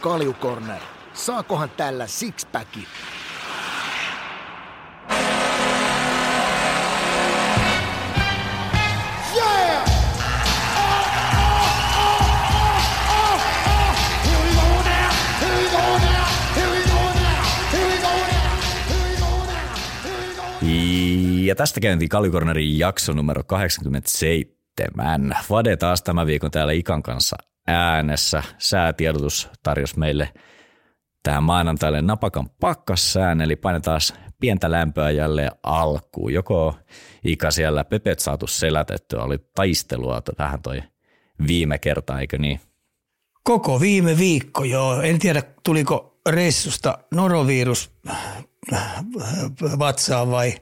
Kaljukorner. Saakohan tällä sixpackin? Ja tästä käyntiin Kaljukornerin jakso numero 87. Vade taas tämän viikon täällä Ikan kanssa äänessä. Säätiedotus tarjosi meille tähän maanantaille napakan pakkassään, eli painetaan pientä lämpöä jälleen alkuun. Joko Ika siellä pepet saatu selätetty, oli taistelua tähän toi viime kerta, eikö niin? Koko viime viikko, joo. En tiedä, tuliko reissusta norovirus vatsaan vai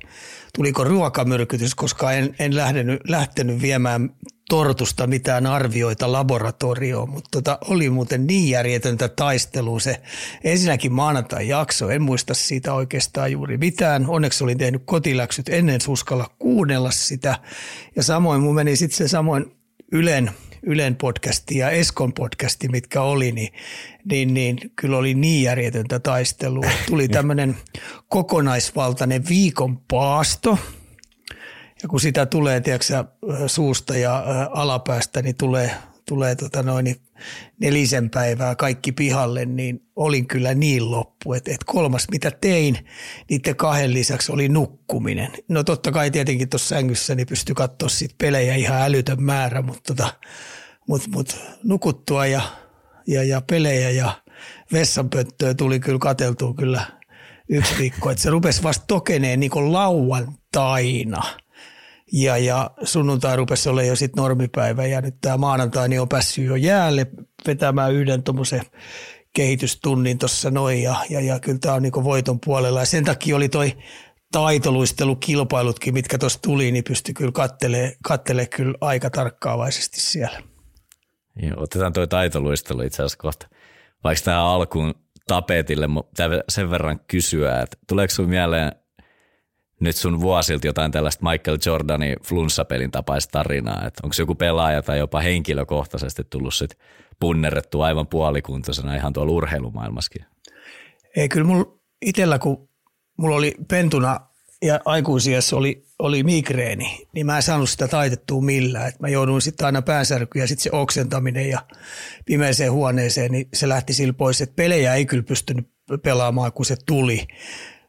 tuliko ruokamyrkytys, koska en, en lähtenyt, lähtenyt viemään tortusta mitään arvioita laboratorioon, mutta tota, oli muuten niin järjetöntä taistelua se ensinnäkin maanantai-jakso. En muista siitä oikeastaan juuri mitään. Onneksi olin tehnyt kotiläksyt ennen suskalla kuunnella sitä. Ja samoin mun meni sitten se samoin Ylen Ylen podcasti ja Eskon podcasti, mitkä oli, niin, niin, niin kyllä oli niin järjetöntä taistelua. Tuli tämmöinen kokonaisvaltainen viikon paasto, ja kun sitä tulee tiedätkö, suusta ja alapäästä, niin tulee, tulee tota noin, niin nelisen päivää kaikki pihalle, niin olin kyllä niin loppu. Että et kolmas, mitä tein niiden kahden lisäksi, oli nukkuminen. No totta kai tietenkin tuossa sängyssä niin pystyi katsoa sit pelejä ihan älytön määrä, mutta tota, mut, mut nukuttua ja, ja, ja pelejä ja vessanpönttöä tuli kyllä kateltua kyllä yksi viikko. Että se rupesi vasta tokeneen niin kuin lauantaina – ja, ja sunnuntai rupesi olla jo sitten normipäivä ja nyt tämä maanantai niin on päässyt jo jäälle vetämään yhden tuommoisen kehitystunnin tuossa noin ja, ja, ja kyllä tämä on niin voiton puolella ja sen takia oli toi taitoluistelukilpailutkin, mitkä tuossa tuli, niin pystyi kyllä kattelee, kattelee kyllä aika tarkkaavaisesti siellä. Joo, otetaan tuo taitoluistelu itse asiassa kohta. Vaikka tämä alkuun tapetille, mutta sen verran kysyä, että tuleeko sinulle mieleen nyt sun vuosilta jotain tällaista Michael Jordanin flunssapelin tapaista tarinaa, että onko joku pelaaja tai jopa henkilökohtaisesti tullut sit punnerrettu aivan puolikuntoisena ihan tuolla urheilumaailmassakin? Ei, kyllä mulla itsellä, kun mulla oli pentuna ja aikuisiassa oli, oli migreeni, niin mä en saanut sitä taitettua millään. Et mä jouduin sitten aina päänsärkyä ja sitten se oksentaminen ja pimeeseen huoneeseen, niin se lähti sillä pois, että pelejä ei kyllä pystynyt pelaamaan, kun se tuli.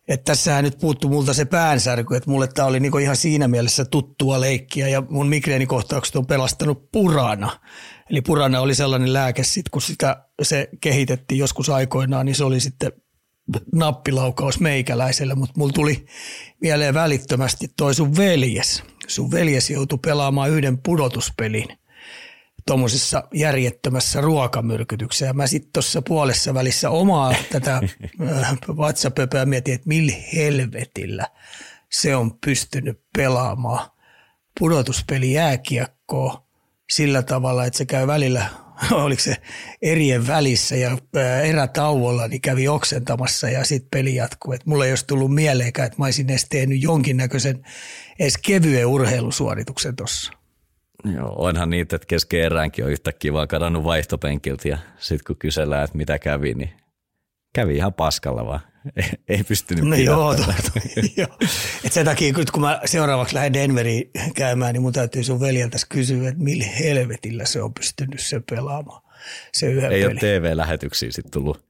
Että tässähän nyt puuttu multa se päänsärky, että mulle tämä oli niinku ihan siinä mielessä tuttua leikkiä ja mun migreenikohtaukset on pelastanut purana. Eli purana oli sellainen lääke, sit kun sitä se kehitettiin joskus aikoinaan, niin se oli sitten nappilaukaus meikäläiselle, mutta mulla tuli mieleen välittömästi toi sun veljes. Sun veljes joutui pelaamaan yhden pudotuspelin tuommoisessa järjettömässä ruokamyrkytyksessä. Ja mä sitten tuossa puolessa välissä omaa tätä äh, vatsapöpöä mietin, että millä helvetillä se on pystynyt pelaamaan pudotuspeli jääkiekkoa sillä tavalla, että se käy välillä, oliko se erien välissä ja äh, erätauolla, niin kävi oksentamassa ja sitten peli jatkuu. Et mulla ei olisi tullut mieleenkään, että mä olisin edes tehnyt jonkinnäköisen edes kevyen urheilusuorituksen tuossa. Joo, onhan niitä, että kesken eräänkin on yhtäkkiä vaan kadonnut vaihtopenkiltä ja sitten kun kysellään, että mitä kävi, niin kävi ihan paskalla vaan. Ei, ei pystynyt no joo, to, joo. Et sen takia, kun mä seuraavaksi lähden Denveriin käymään, niin mun täytyy sun veljeltä kysyä, että millä helvetillä se on pystynyt se pelaamaan. Se Ei peli. ole TV-lähetyksiä sitten tullut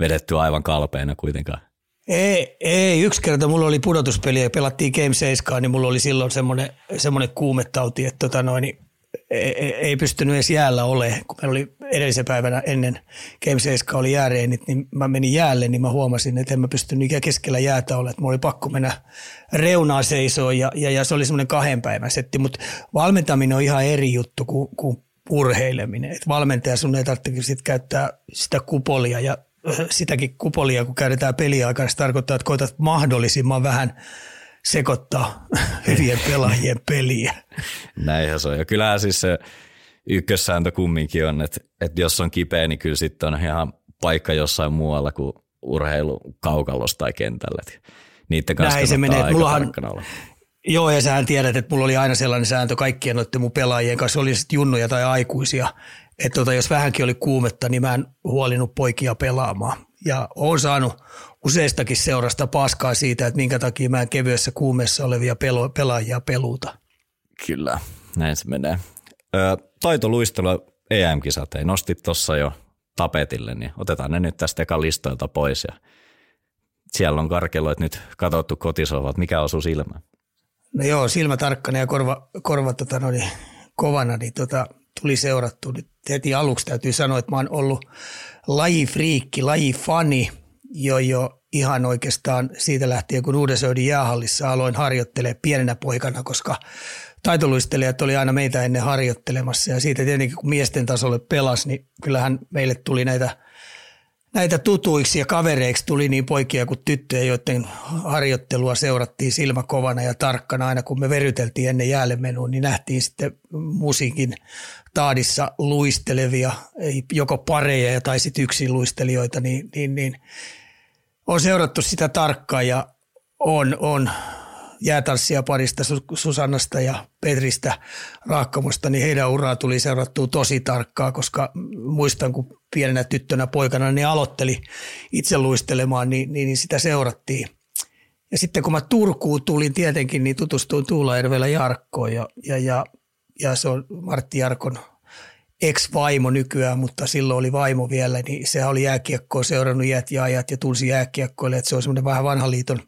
vedetty aivan kalpeena kuitenkaan. Ei, ei, yksi kerta mulla oli pudotuspeli ja pelattiin Game 7, niin mulla oli silloin semmoinen, semmoinen kuumetauti, että tota noin, ei, ei pystynyt edes jäällä olemaan. Kun meillä oli edellisen päivänä ennen Game 7 oli jääreenit, niin mä menin jäälle, niin mä huomasin, että en mä pystynyt ikään keskellä jäätä olla, että mulla oli pakko mennä reunaa seisoon ja, ja, ja se oli semmoinen kahden päivän setti, mutta valmentaminen on ihan eri juttu kuin, kuin urheileminen. Et valmentaja sun ei tarvitse sit käyttää sitä kupolia ja sitäkin kupolia, kun käytetään peliaikaa, se tarkoittaa, että koetat mahdollisimman vähän sekoittaa hyvien pelaajien peliä. Näinhän se on. Ja kyllähän siis se ykkössääntö kumminkin on, että, että jos on kipeä, niin kyllä sitten on ihan paikka jossain muualla kuin urheilu kaukalossa tai kentällä. Niiden kanssa Näin se menee. aika Mullahan, olla. Joo, ja sähän tiedät, että mulla oli aina sellainen sääntö kaikkien noiden mun pelaajien kanssa, oli sitten junnuja tai aikuisia, että tota, jos vähänkin oli kuumetta, niin mä en huolinut poikia pelaamaan. Ja oon saanut useistakin seurasta paskaa siitä, että minkä takia mä en kevyessä kuumeessa olevia pelo, pelaajia peluuta. Kyllä, näin se menee. Ö, taitoluistelu EM-kisat ei nostit tuossa jo tapetille, niin otetaan ne nyt tästä ekan listoilta pois ja siellä on karkeloit nyt katsottu kotisohvat. Mikä osuu silmään? No joo, silmä tarkkana ja korva, korva tota, no niin, kovana, niin tota, tuli seurattu. Nyt heti aluksi täytyy sanoa, että mä oon ollut lajifriikki, lajifani jo jo ihan oikeastaan siitä lähtien, kun Uudesöydin jäähallissa aloin harjoittelemaan pienenä poikana, koska taitoluistelijat oli aina meitä ennen harjoittelemassa ja siitä tietenkin kun miesten tasolle pelasi, niin kyllähän meille tuli näitä, näitä tutuiksi ja kavereiksi tuli niin poikia kuin tyttöjä, joiden harjoittelua seurattiin silmäkovana ja tarkkana aina kun me veryteltiin ennen jäälle menuun, niin nähtiin sitten musiikin taadissa luistelevia, joko pareja tai sitten yksin luistelijoita, niin, niin, niin on seurattu sitä tarkkaan ja on, on jäätanssia parista Susannasta ja Petristä Raakkamosta, niin heidän uraa tuli seurattua tosi tarkkaa, koska muistan, kun pienenä tyttönä poikana niin aloitteli itse luistelemaan, niin, niin, niin sitä seurattiin. Ja sitten kun mä Turkuun tulin tietenkin, niin tutustuin Tuulajärvellä Jarkkoon ja, ja, ja, ja se on Martti Jarkon ex-vaimo nykyään, mutta silloin oli vaimo vielä, niin se oli jääkiekkoa seurannut iät ja ajat ja tunsi jääkiekkoille, että se on semmoinen vähän vanhan liiton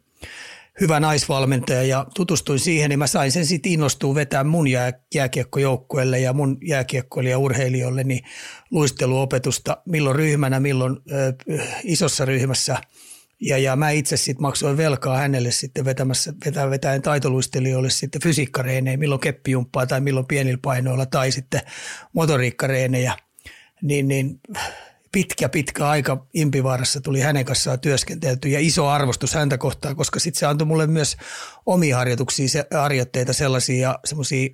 hyvä naisvalmentaja ja tutustuin siihen, niin mä sain sen sitten innostua vetää mun jää, jääkiekkojoukkueelle ja mun jääkiekkoille ja urheilijoille niin luisteluopetusta milloin ryhmänä, milloin ö, isossa ryhmässä. Ja, ja mä itse sitten maksoin velkaa hänelle sitten vetämässä, vetää, vetäen taitoluistelijoille sitten fysiikkareenejä, milloin keppijumppaa tai milloin pienillä painoilla tai sitten motoriikkareenejä. Niin, niin pitkä, pitkä aika Impivaarassa tuli hänen kanssaan työskentelty ja iso arvostus häntä kohtaan, koska sitten se antoi mulle myös omia harjoituksia, se, harjoitteita sellaisia semmoisia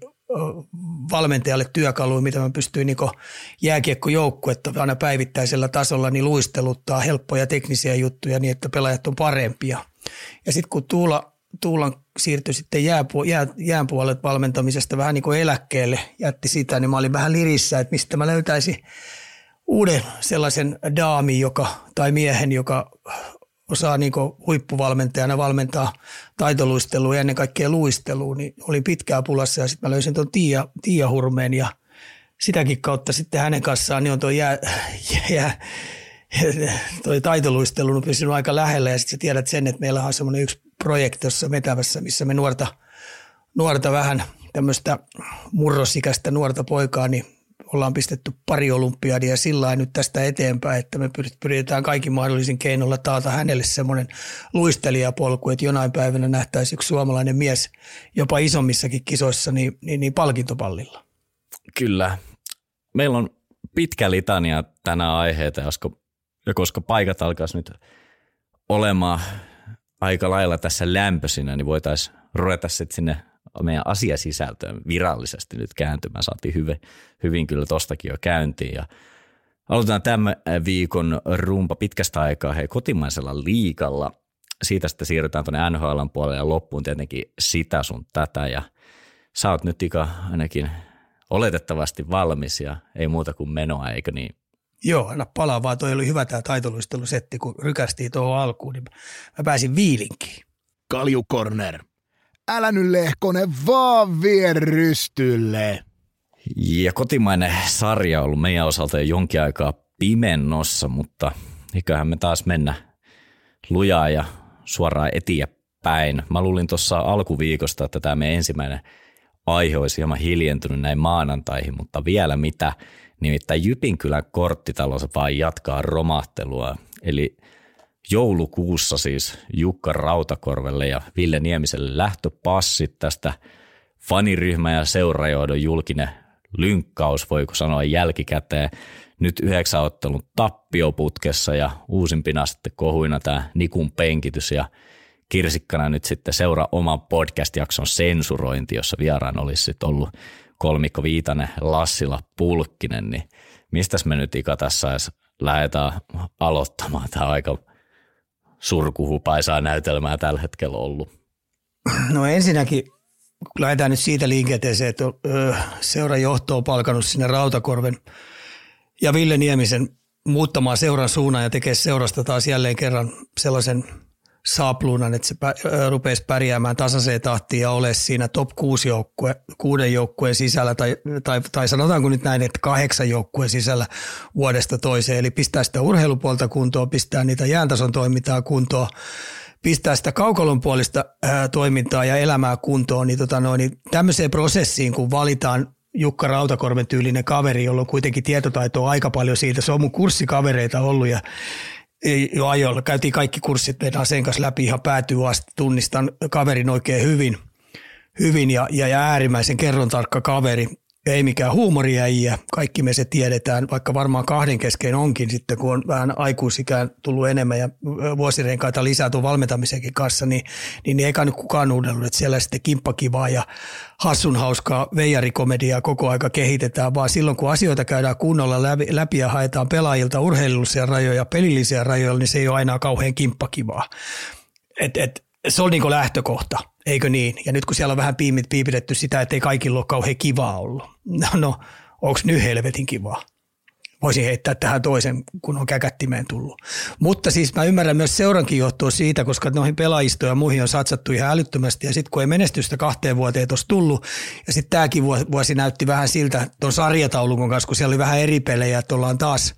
valmentajalle työkaluja, mitä mä pystyin niin jääkiekkojoukkuetta aina päivittäisellä tasolla niin luisteluttaa helppoja teknisiä juttuja niin, että pelaajat on parempia. Ja sitten kun Tuula, Tuulan siirtyi sitten jääpu, jää, jään valmentamisesta vähän niin kuin eläkkeelle, jätti sitä, niin mä olin vähän lirissä, että mistä mä löytäisin uuden sellaisen daamin joka, tai miehen, joka osaa niin huippuvalmentajana valmentaa taitoluistelua ja ennen kaikkea luistelua, niin olin pitkää pulassa ja sitten mä löysin tuon Tiia, Tiia Hurmeen ja sitäkin kautta sitten hänen kanssaan niin on tuo jää, jää, toi taitoluistelu on pysynyt aika lähellä ja sitten sä tiedät sen, että meillä on semmoinen yksi projekti tuossa Metävässä, missä me nuorta, nuorta vähän tämmöistä murrosikäistä nuorta poikaa, niin ollaan pistetty pari olympiadia sillä nyt tästä eteenpäin, että me pyritään kaikin mahdollisin keinoilla taata hänelle semmoinen luistelijapolku, että jonain päivänä nähtäisiin yksi suomalainen mies jopa isommissakin kisoissa niin, niin, niin palkintopallilla. Kyllä. Meillä on pitkä litania tänä aiheita, ja koska paikat alkaisi nyt olemaan aika lailla tässä lämpöisinä, niin voitaisiin ruveta sitten sinne meidän asiasisältöön virallisesti nyt kääntymään. Saatiin hyvin, hyvin kyllä tostakin jo käyntiin ja aloitetaan tämän viikon rumpa pitkästä aikaa hei, kotimaisella liikalla. Siitä sitten siirrytään tuonne NHL puolelle ja loppuun tietenkin sitä sun tätä ja sä oot nyt Ika ainakin oletettavasti valmis ja ei muuta kuin menoa, eikö niin? Joo, anna palaa vaan. Toi oli hyvä tämä taitoluistelusetti, kun rykästiin tuohon alkuun, niin mä pääsin viilinkiin. Kalju Corner älä nyt Lehkonen vaan vie rystylle. Ja kotimainen sarja on ollut meidän osalta jo jonkin aikaa pimennossa, mutta eiköhän me taas mennä lujaa ja suoraan eteenpäin. Mä luulin tuossa alkuviikosta, että tämä meidän ensimmäinen aihe olisi hieman hiljentynyt näin maanantaihin, mutta vielä mitä. Nimittäin Jypinkylän korttitalous vaan jatkaa romahtelua. Eli joulukuussa siis Jukka Rautakorvelle ja Ville Niemiselle lähtöpassit tästä faniryhmä ja seurajohdon julkinen lynkkaus, voiko sanoa jälkikäteen. Nyt yhdeksän ottelun tappioputkessa ja uusimpina sitten kohuina tämä Nikun penkitys ja kirsikkana nyt sitten seuraa oman podcast-jakson sensurointi, jossa vieraan olisi sitten ollut kolmikko Viitanen, Lassila, Pulkkinen, niin mistäs me nyt Ika tässä edes lähdetään aloittamaan tämä aika surkuhupaisaa näytelmää tällä hetkellä ollut? No ensinnäkin lähdetään nyt siitä liikenteeseen, että seurajohto on palkanut sinne Rautakorven ja Ville Niemisen muuttamaan seuran suunnan ja tekee seurasta taas jälleen kerran sellaisen saapluunan, että se rupesi pärjäämään tasaiseen tahtiin ja ole siinä top 6 joukkue, kuuden joukkueen sisällä tai, tai, tai sanotaanko nyt näin, että kahdeksan joukkueen sisällä vuodesta toiseen. Eli pistää sitä urheilupuolta kuntoon, pistää niitä jääntason toimintaa kuntoon, pistää sitä kaukalon puolista ää, toimintaa ja elämää kuntoon, niin, tota noin, niin tämmöiseen prosessiin, kun valitaan Jukka Rautakorven tyylinen kaveri, jolla on kuitenkin tietotaitoa aika paljon siitä. Se on mun kurssikavereita ollut ja jo ajoilla. Käytiin kaikki kurssit meidän sen kanssa läpi ihan päätyy asti. Tunnistan kaverin oikein hyvin, hyvin ja, ja, ja äärimmäisen kerron tarkka kaveri ei mikään huumoriäijä, kaikki me se tiedetään, vaikka varmaan kahden kesken onkin sitten, kun on vähän aikuisikään tullut enemmän ja vuosirenkaita lisää tuon valmentamisenkin kanssa, niin, niin, niin eikä nyt kukaan uudellut, että siellä sitten kimppakivaa ja hassun hauskaa veijarikomediaa koko aika kehitetään, vaan silloin kun asioita käydään kunnolla läpi, läpi ja haetaan pelaajilta urheilullisia rajoja, pelillisiä rajoja, niin se ei ole aina kauhean kimppakivaa. Et, et, se on niin lähtökohta, eikö niin? Ja nyt kun siellä on vähän piimit piipitetty sitä, että ei kaikilla ole kauhean kivaa ollut. No, no onko nyt helvetin kivaa? Voisin heittää tähän toisen, kun on käkättimeen tullut. Mutta siis mä ymmärrän myös seurankin johtua siitä, koska noihin pelaajistoja ja muihin on satsattu ihan älyttömästi. Ja sitten kun ei menestystä kahteen vuoteen tuossa tullut, ja sitten tämäkin vuosi näytti vähän siltä tuon sarjataulukon kanssa, kun siellä oli vähän eri pelejä, että ollaan taas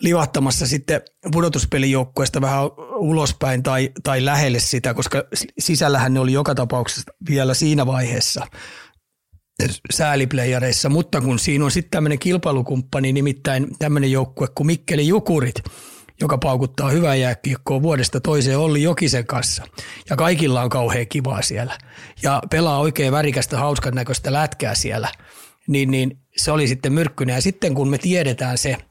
livahtamassa sitten pudotuspelijoukkueesta vähän ulospäin tai, tai lähelle sitä, koska sisällähän ne oli joka tapauksessa vielä siinä vaiheessa sääliplayereissa, mutta kun siinä on sitten tämmöinen kilpailukumppani, nimittäin tämmöinen joukkue kuin Mikkeli Jukurit, joka paukuttaa hyvää jääkiekkoa vuodesta toiseen Olli Jokisen kanssa. Ja kaikilla on kauhean kivaa siellä. Ja pelaa oikein värikästä, hauskan näköistä lätkää siellä. Niin, niin se oli sitten myrkkyinen. Ja sitten kun me tiedetään se –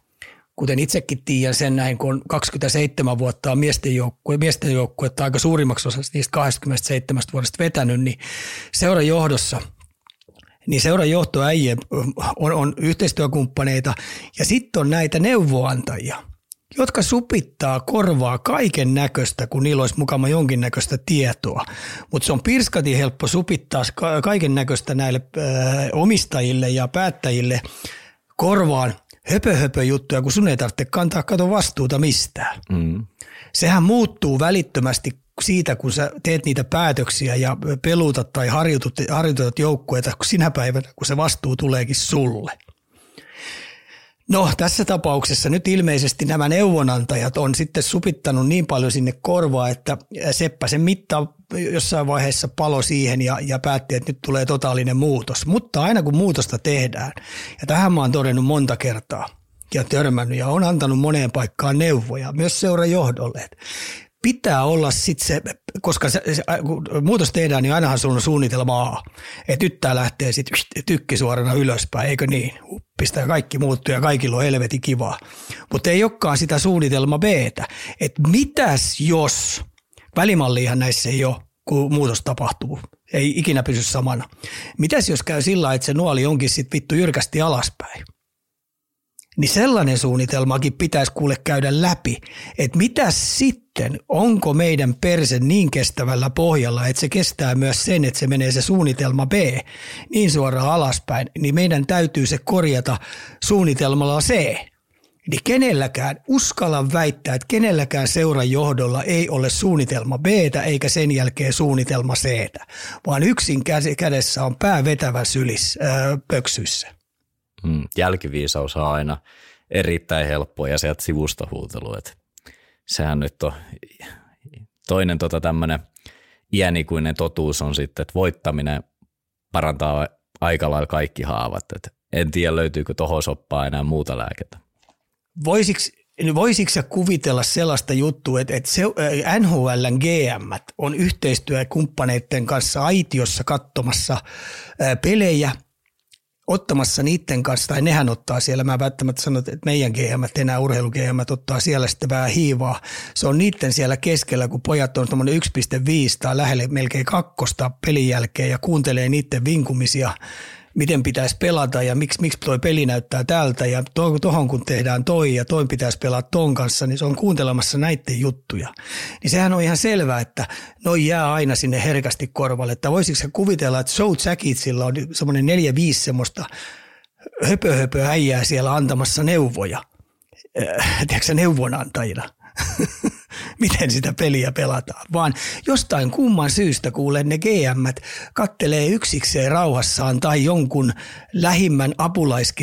kuten itsekin tiedän sen näin, kun on 27 vuotta on miesten joukkue, miesten joukkue tai aika suurimmaksi osaksi niistä 27 vuodesta vetänyt, niin seuran johdossa niin seuran johtoäijä on, on yhteistyökumppaneita ja sitten on näitä neuvoantajia, jotka supittaa korvaa kaiken näköistä, kun niillä olisi mukana jonkinnäköistä tietoa. Mutta se on pirskati helppo supittaa kaiken näköistä näille ö, omistajille ja päättäjille korvaan – höpö, höpö juttuja, kun sun ei tarvitse kantaa kato vastuuta mistään. Mm. Sehän muuttuu välittömästi siitä, kun sä teet niitä päätöksiä ja peluutat tai harjoitat, harjoitat joukkueita sinä päivänä, kun se vastuu tuleekin sulle. No tässä tapauksessa nyt ilmeisesti nämä neuvonantajat on sitten supittanut niin paljon sinne korvaa, että Seppä sen mitta jossain vaiheessa palo siihen ja, ja päätti, että nyt tulee totaalinen muutos. Mutta aina kun muutosta tehdään, ja tähän mä oon todennut monta kertaa ja törmännyt ja on antanut moneen paikkaan neuvoja, myös seuran johdolle, että pitää olla sitten se, koska se, se, kun muutos tehdään, niin ainahan sulla on suunnitelma A. Että nyt tämä lähtee sitten tykki suorana ylöspäin, eikö niin? Pistää kaikki muuttuu ja kaikilla on helvetin kivaa. Mutta ei olekaan sitä suunnitelma B. Että mitäs jos, välimalliihan näissä ei ole, kun muutos tapahtuu. Ei ikinä pysy samana. Mitäs jos käy sillä että se nuoli onkin sitten vittu jyrkästi alaspäin? niin sellainen suunnitelmakin pitäisi kuule käydä läpi, että mitä sitten, onko meidän perse niin kestävällä pohjalla, että se kestää myös sen, että se menee se suunnitelma B niin suoraan alaspäin, niin meidän täytyy se korjata suunnitelmalla C. Niin kenelläkään, uskalla väittää, että kenelläkään seuran johdolla ei ole suunnitelma B eikä sen jälkeen suunnitelma C, vaan yksin kädessä on pää vetävä sylis, öö, pöksyissä. Mm, jälkiviisaus on aina erittäin helppoa ja sieltä sivusta huutelu. Että sehän nyt on toinen tota tämmöinen iänikuinen totuus on sitten, että voittaminen parantaa aika lailla kaikki haavat. Et en tiedä, löytyykö tuohon soppaa enää muuta lääkettä. Voisiko Voisitko sä kuvitella sellaista juttua, että, että se, NHLn GM on yhteistyökumppaneiden kanssa aitiossa katsomassa pelejä – ottamassa niiden kanssa, tai nehän ottaa siellä, mä välttämättä sanon, että meidän GM, enää urheilu ottaa siellä sitten vähän hiivaa. Se on niiden siellä keskellä, kun pojat on tuommoinen 1,5 tai lähelle melkein kakkosta pelin jälkeen ja kuuntelee niiden vinkumisia miten pitäisi pelata ja miksi, miksi toi peli näyttää tältä ja tuohon kun tehdään toi ja toi pitäisi pelaa ton kanssa, niin se on kuuntelemassa näiden juttuja. Niin sehän on ihan selvää, että noi jää aina sinne herkästi korvalle. Että voisiko se kuvitella, että Joe Jackitsilla on semmoinen neljä, viisi semmoista höpö, höpö äijää siellä antamassa neuvoja, äh, tiedätkö, neuvonantajina. miten sitä peliä pelataan, vaan jostain kumman syystä kuulen ne gm kattelee yksikseen rauhassaan tai jonkun lähimmän apulais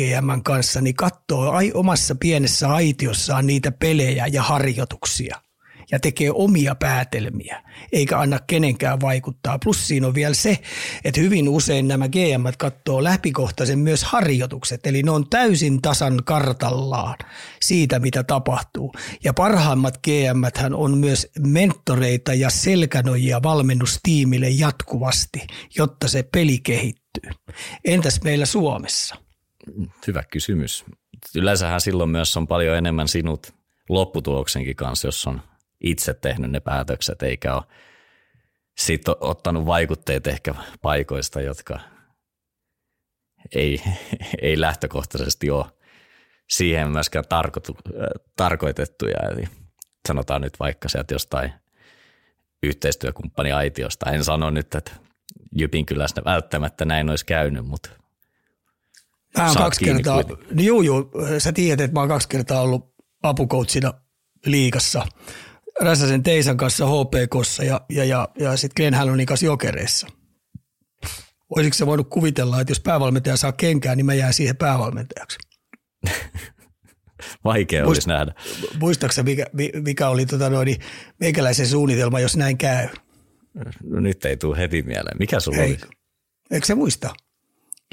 kanssa, niin katsoo omassa pienessä aitiossaan niitä pelejä ja harjoituksia ja tekee omia päätelmiä, eikä anna kenenkään vaikuttaa. Plus siinä on vielä se, että hyvin usein nämä GM katsoo läpikohtaisen myös harjoitukset, eli ne on täysin tasan kartallaan siitä, mitä tapahtuu. Ja parhaimmat GM on myös mentoreita ja selkänojia valmennustiimille jatkuvasti, jotta se peli kehittyy. Entäs meillä Suomessa? Hyvä kysymys. Yleensähän silloin myös on paljon enemmän sinut lopputuloksenkin kanssa, jos on itse tehnyt ne päätökset, eikä ole sitten ottanut vaikutteet ehkä paikoista, jotka ei, ei lähtökohtaisesti ole siihen myöskään tarkoitu, tarkoitettuja. Eli sanotaan nyt vaikka sieltä jostain yhteistyökumppani aitiosta. En sano nyt, että Jypin kylästä välttämättä näin olisi käynyt, mutta Mä oon kaksi kertaa, niin juu, juu, sä tiedät, että mä oon kaksi kertaa ollut apukoutsina liikassa – Räsäsen Teisan kanssa HPKssa ja, ja, ja, ja sitten Glenn Hallonin kanssa Jokereissa. Olisiko se voinut kuvitella, että jos päävalmentaja saa kenkää, niin mä jään siihen päävalmentajaksi? Vaikea Muist, olisi nähdä. Muistaaksä, mikä, mikä oli tota noin, meikäläisen suunnitelma, jos näin käy? No nyt ei tule heti mieleen. Mikä sulla Hei, oli? Eikö se muista?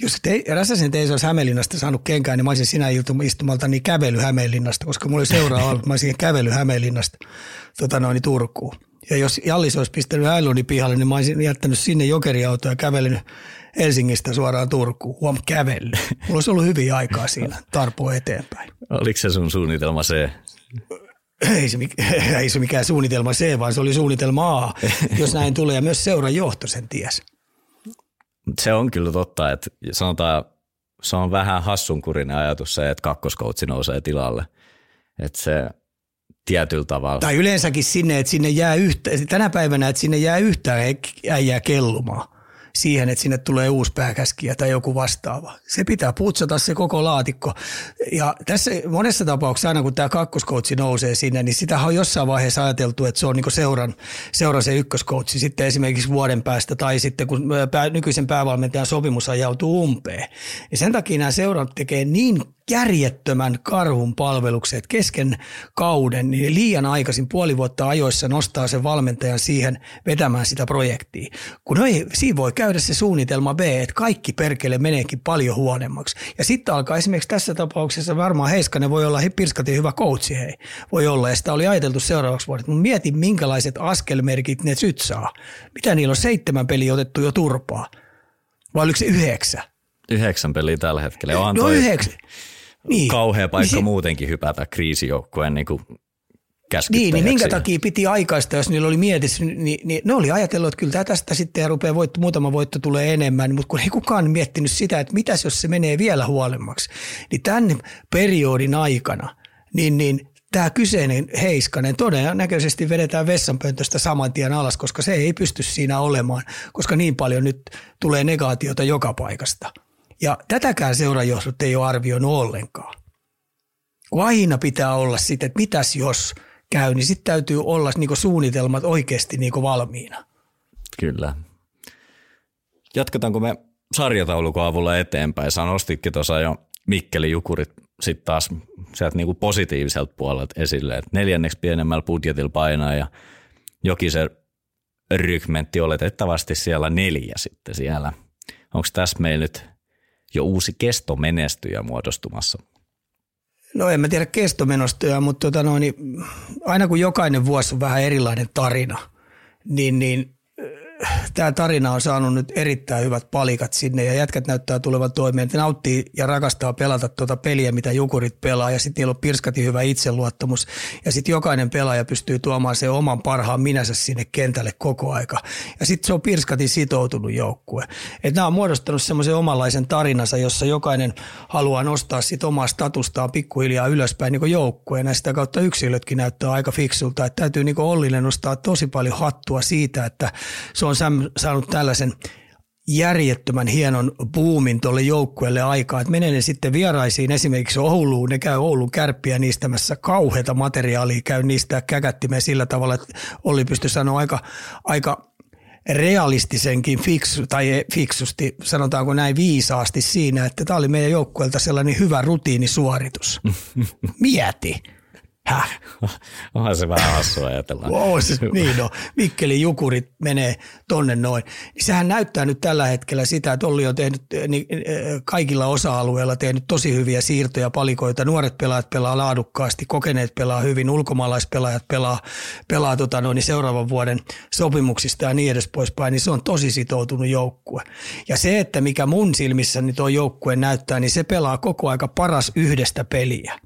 Jos te, Räsäsen teisi olisi Hämeenlinnasta saanut kenkään, niin mä olisin sinä istumalta niin kävely Hämeenlinnasta, koska mulla oli seuraa ollut, mä olisin kävely Hämeenlinnasta tota noin, Turkuun. Ja jos Jallis olisi pistänyt Äilunin pihalle, niin mä olisin jättänyt sinne jokeriautoa ja kävellyt Helsingistä suoraan Turkuun. Huom, kävely. Mulla olisi ollut hyviä aikaa siinä tarpoa eteenpäin. Oliko se sun suunnitelma se? Ei se, ei se mikään suunnitelma C, vaan se oli suunnitelma A, jos näin tulee. Ja myös seuran johto sen ties. Se on kyllä totta, että sanotaan, se on vähän hassunkurinen ajatus se, että kakkoskoutsi nousee tilalle. Että se tietyllä tavalla. Tai yleensäkin sinne, että sinne jää yhtä, tänä päivänä, että sinne jää yhtään äijää kellumaan siihen, että sinne tulee uusi pääkäskiä tai joku vastaava. Se pitää putsata se koko laatikko. Ja tässä monessa tapauksessa aina kun tämä kakkoskoutsi nousee sinne, niin sitä on jossain vaiheessa ajateltu, että se on niin seuran, seuran se ykköskoutsi sitten esimerkiksi vuoden päästä tai sitten kun pää, nykyisen päävalmentajan sopimus ajautuu umpeen. Ja sen takia nämä seurat tekee niin järjettömän karhun palvelukset kesken kauden, niin liian aikaisin puoli vuotta ajoissa nostaa sen valmentajan siihen vetämään sitä projektia. Kun ei, siinä voi käydä se suunnitelma B, että kaikki perkele meneekin paljon huonemmaksi. Ja sitten alkaa esimerkiksi tässä tapauksessa varmaan Heiskanen voi olla pirskati hyvä coachi, hei. Voi olla, ja sitä oli ajateltu seuraavaksi vuodeksi. Mutta mietin, minkälaiset askelmerkit ne syt saa. Mitä niillä on seitsemän peliä otettu jo turpaa? Vai oliko se yhdeksän? Yhdeksän peliä tällä hetkellä. Onhan no toi... yhdeksän niin. kauhea paikka niin. muutenkin hypätä kriisijoukkueen niin kuin niin, niin minkä takia piti aikaista, jos niillä oli mietissä, niin, niin ne oli ajatellut, että kyllä tästä sitten ja rupeaa voitto, muutama voitto tulee enemmän, mutta kun ei kukaan miettinyt sitä, että mitäs jos se menee vielä huolemmaksi, niin tämän periodin aikana, niin, niin tämä kyseinen Heiskanen todennäköisesti vedetään vessanpöntöstä saman tien alas, koska se ei pysty siinä olemaan, koska niin paljon nyt tulee negaatiota joka paikasta – ja tätäkään seurajohdot ei ole arvioinut ollenkaan. Kun aina pitää olla sitten, että mitäs jos käy, niin sitten täytyy olla niin suunnitelmat oikeasti niin valmiina. Kyllä. Jatketaanko me sarjataulukon avulla eteenpäin? Sä nostitkin tuossa jo Mikkeli Jukurit sitten taas sieltä niin positiiviselta puolelta esille, että neljänneksi pienemmällä budjetilla painaa ja Jokisen rykmentti oletettavasti siellä neljä sitten siellä. Onko tässä meillä nyt jo uusi kestomenestyjä muodostumassa? No en mä tiedä kestomenestyjä, mutta tota noin, niin aina kun jokainen vuosi on vähän erilainen tarina, niin, niin tämä tarina on saanut nyt erittäin hyvät palikat sinne ja jätkät näyttää tulevan toimeen. Ne nauttii ja rakastaa pelata tuota peliä, mitä jukurit pelaa ja sitten niillä on pirskati hyvä itseluottamus ja sitten jokainen pelaaja pystyy tuomaan sen oman parhaan minänsä sinne kentälle koko aika. Ja sitten se on pirskati sitoutunut joukkue. Et nämä on muodostanut semmoisen omanlaisen tarinansa, jossa jokainen haluaa nostaa sit omaa statustaan pikkuhiljaa ylöspäin niin joukkueena ja sitä kautta yksilötkin näyttää aika fiksulta. Et täytyy niin Ollille nostaa tosi paljon hattua siitä, että se on saanut tällaisen järjettömän hienon buumin tuolle joukkueelle aikaa, että menee ne sitten vieraisiin esimerkiksi Ouluun, ne käy Oulun kärppiä niistämässä kauheita materiaalia, käy niistä käkättimeen sillä tavalla, että Olli pystyi sanoa aika, aika realistisenkin fiksu, tai fiksusti, sanotaanko näin viisaasti siinä, että tämä oli meidän joukkueelta sellainen hyvä rutiinisuoritus. Mieti. Häh? Onhan se vähän hassua ajatella. Oh, siis, niin no, Mikkelin jukurit menee tonne noin. Niin sehän näyttää nyt tällä hetkellä sitä, että Olli on tehnyt niin, kaikilla osa-alueilla tehnyt tosi hyviä siirtoja, palikoita. Nuoret pelaajat pelaa laadukkaasti, kokeneet pelaa hyvin, ulkomaalaispelaajat pelaa, pelaa tota noin, niin seuraavan vuoden sopimuksista ja niin edes poispäin, niin se on tosi sitoutunut joukkue. Ja se, että mikä mun silmissä nyt on joukkue näyttää, niin se pelaa koko aika paras yhdestä peliä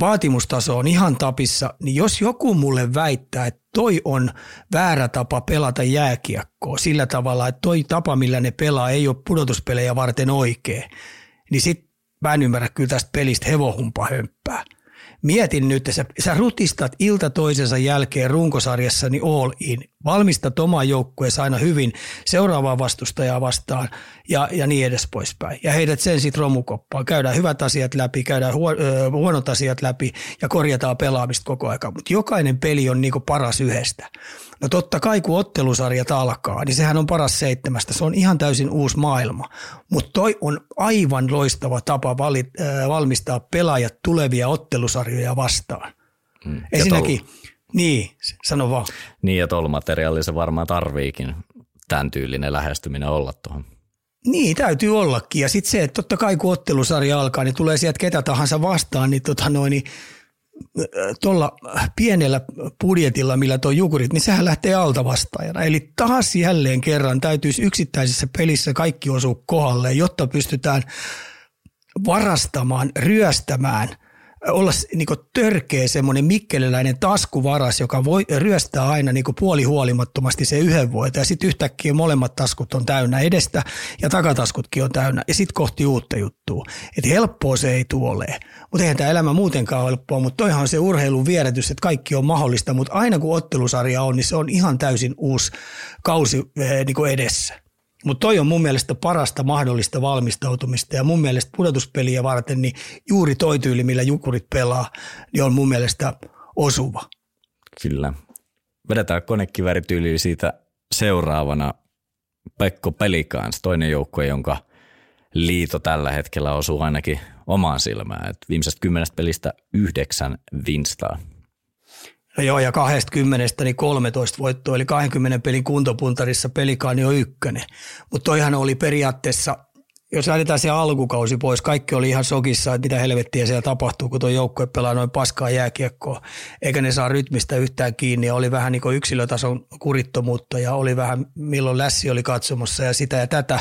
vaatimustaso on ihan tapissa, niin jos joku mulle väittää, että toi on väärä tapa pelata jääkiekkoa sillä tavalla, että toi tapa, millä ne pelaa, ei ole pudotuspelejä varten oikein, niin sit mä en ymmärrä kyllä tästä pelistä hevohumpa hömppää mietin nyt, että sä, sä rutistat ilta toisensa jälkeen runkosarjassani niin all in. Valmistat omaa joukkueessa aina hyvin seuraavaa vastustajaa vastaan ja, ja niin edes poispäin. Ja heidät sen sitten romukoppaan. Käydään hyvät asiat läpi, käydään huonot asiat läpi ja korjataan pelaamista koko ajan. Mutta jokainen peli on niinku paras yhdestä. No totta kai kun ottelusarjat alkaa, niin sehän on paras seitsemästä. Se on ihan täysin uusi maailma. Mutta toi on aivan loistava tapa valit, äh, valmistaa pelaajat tulevia ottelusarjoja vastaan. Mm. Ensinnäkin. Niin, sano vaan. Niin ja tuolla materiaalilla se varmaan tarviikin tämän tyylinen lähestyminen olla tuohon. Niin, täytyy ollakin. Ja sitten se, että totta kai kun ottelusarja alkaa, niin tulee sieltä ketä tahansa vastaan, niin, tota noin, niin tuolla pienellä budjetilla, millä tuo jukurit, niin sehän lähtee alta vastaajana. Eli taas jälleen kerran täytyisi yksittäisessä pelissä kaikki osua kohdalle, jotta pystytään varastamaan, ryöstämään – olla niin törkeä semmoinen mikkeliläinen taskuvaras, joka voi ryöstää aina niin puolihuolimattomasti se yhden vuotta ja sitten yhtäkkiä molemmat taskut on täynnä edestä ja takataskutkin on täynnä. Ja sitten kohti uutta juttua. Että helppoa se ei tule Mutta eihän tämä elämä muutenkaan ole helppoa, mutta toihan on se urheilun vieretys, että kaikki on mahdollista, mutta aina kun ottelusarja on, niin se on ihan täysin uusi kausi eh, niin edessä. Mutta toi on mun mielestä parasta mahdollista valmistautumista ja mun mielestä pudotuspeliä varten niin juuri toi tyyli, millä jukurit pelaa, niin on mun mielestä osuva. Kyllä. Vedetään konekivärityyli siitä seuraavana Pekko Pelikans, toinen joukkue, jonka liito tällä hetkellä osuu ainakin omaan silmään. Et viimeisestä kymmenestä pelistä yhdeksän vinstaa. Joo, ja 20 niin 13 voittoa, eli 20 pelin kuntopuntarissa pelikaani on ykkönen. Mutta toihan oli periaatteessa, jos lähdetään se alkukausi pois, kaikki oli ihan sokissa, että mitä helvettiä siellä tapahtuu, kun tuo joukkue pelaa noin paskaa jääkiekkoa, eikä ne saa rytmistä yhtään kiinni, ja oli vähän niin yksilötason kurittomuutta, ja oli vähän milloin lässi oli katsomassa, ja sitä ja tätä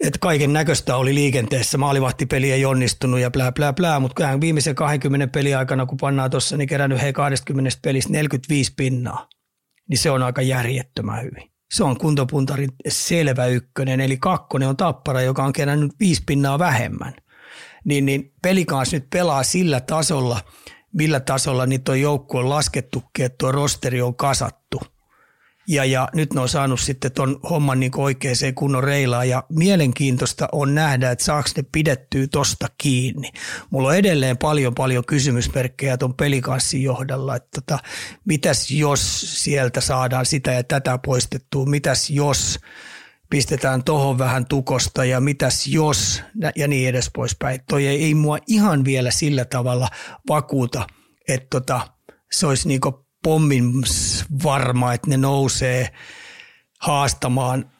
että kaiken näköistä oli liikenteessä. Maalivahtipeli ei onnistunut ja plää, plää, plää, mutta kyllähän viimeisen 20 peli aikana, kun pannaan tuossa, niin kerännyt hei 20 pelistä 45 pinnaa, niin se on aika järjettömän hyvin. Se on kuntopuntarin selvä ykkönen, eli kakkonen on tappara, joka on kerännyt viisi pinnaa vähemmän. Niin, niin pelikaas nyt pelaa sillä tasolla, millä tasolla niitä on joukku on laskettu, että tuo rosteri on kasattu – ja, ja nyt ne on saanut sitten ton homman niin oikeaan kunnon reilaan ja mielenkiintoista on nähdä, että saako ne pidettyä tosta kiinni. Mulla on edelleen paljon paljon kysymysmerkkejä ton pelikanssin johdalla, että tota, mitäs jos sieltä saadaan sitä ja tätä poistettua, mitäs jos pistetään tohon vähän tukosta ja mitäs jos ja niin edes poispäin. Toi ei, ei mua ihan vielä sillä tavalla vakuuta, että tota, se olisi niinku pommin varma, että ne nousee haastamaan,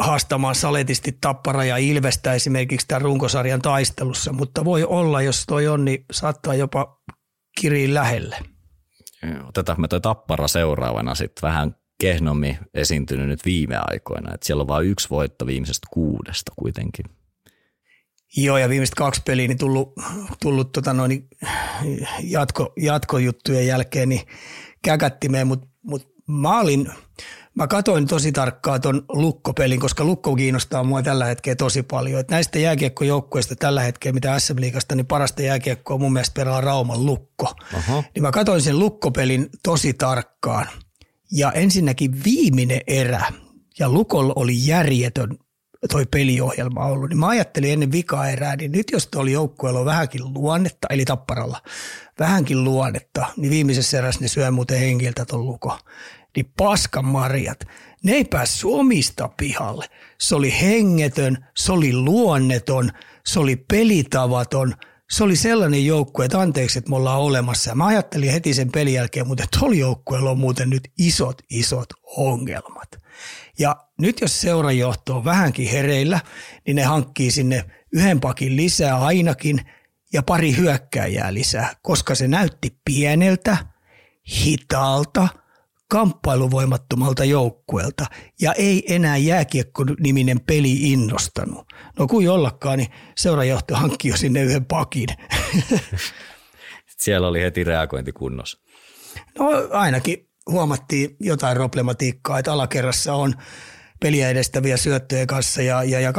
haastamaan saletisti Tappara ja Ilvestä esimerkiksi tämän runkosarjan taistelussa, mutta voi olla, jos toi on, niin saattaa jopa kiriin lähelle. Otetaan me toi Tappara seuraavana sitten vähän kehnommin esiintynyt nyt viime aikoina, että siellä on vain yksi voitto viimeisestä kuudesta kuitenkin. Joo, ja viimeiset kaksi peliä niin tullut, tullut tota noin, jatko, jatkojuttujen jälkeen, niin käkättimeen, mutta mut mä olin, mä katoin tosi tarkkaan ton lukkopelin, koska lukko kiinnostaa mua tällä hetkellä tosi paljon. Et näistä jääkiekkojoukkueista tällä hetkellä, mitä SM Liigasta, niin parasta jääkiekkoa mun mielestä pelaa Rauman lukko. Aha. Niin mä katoin sen lukkopelin tosi tarkkaan. Ja ensinnäkin viimeinen erä, ja Lukolla oli järjetön toi peliohjelma ollut, niin mä ajattelin ennen vikaerää, niin nyt jos oli joukkueella on vähänkin luonnetta, eli tapparalla, vähänkin luonnetta, niin viimeisessä erässä ne syö muuten hengiltä ton luko. Niin paskan marjat, ne ei päässyt omista pihalle. Se oli hengetön, se oli luonneton, se oli pelitavaton – se oli sellainen joukkue, että anteeksi, että me ollaan olemassa. Ja mä ajattelin heti sen pelin jälkeen, mutta tuolla joukkueella on muuten nyt isot, isot ongelmat. Ja nyt jos seurajohto on vähänkin hereillä, niin ne hankkii sinne yhden pakin lisää ainakin ja pari hyökkääjää lisää, koska se näytti pieneltä, hitaalta – kamppailuvoimattomalta joukkueelta ja ei enää jääkiekko-niminen peli innostanut. No kuin jollakaan, niin seurajohto hankki jo sinne yhden pakin. Siellä oli heti reagointi kunnossa. No ainakin huomattiin jotain problematiikkaa, että alakerrassa on – peliä edestäviä syöttöjä kanssa ja, ja, ja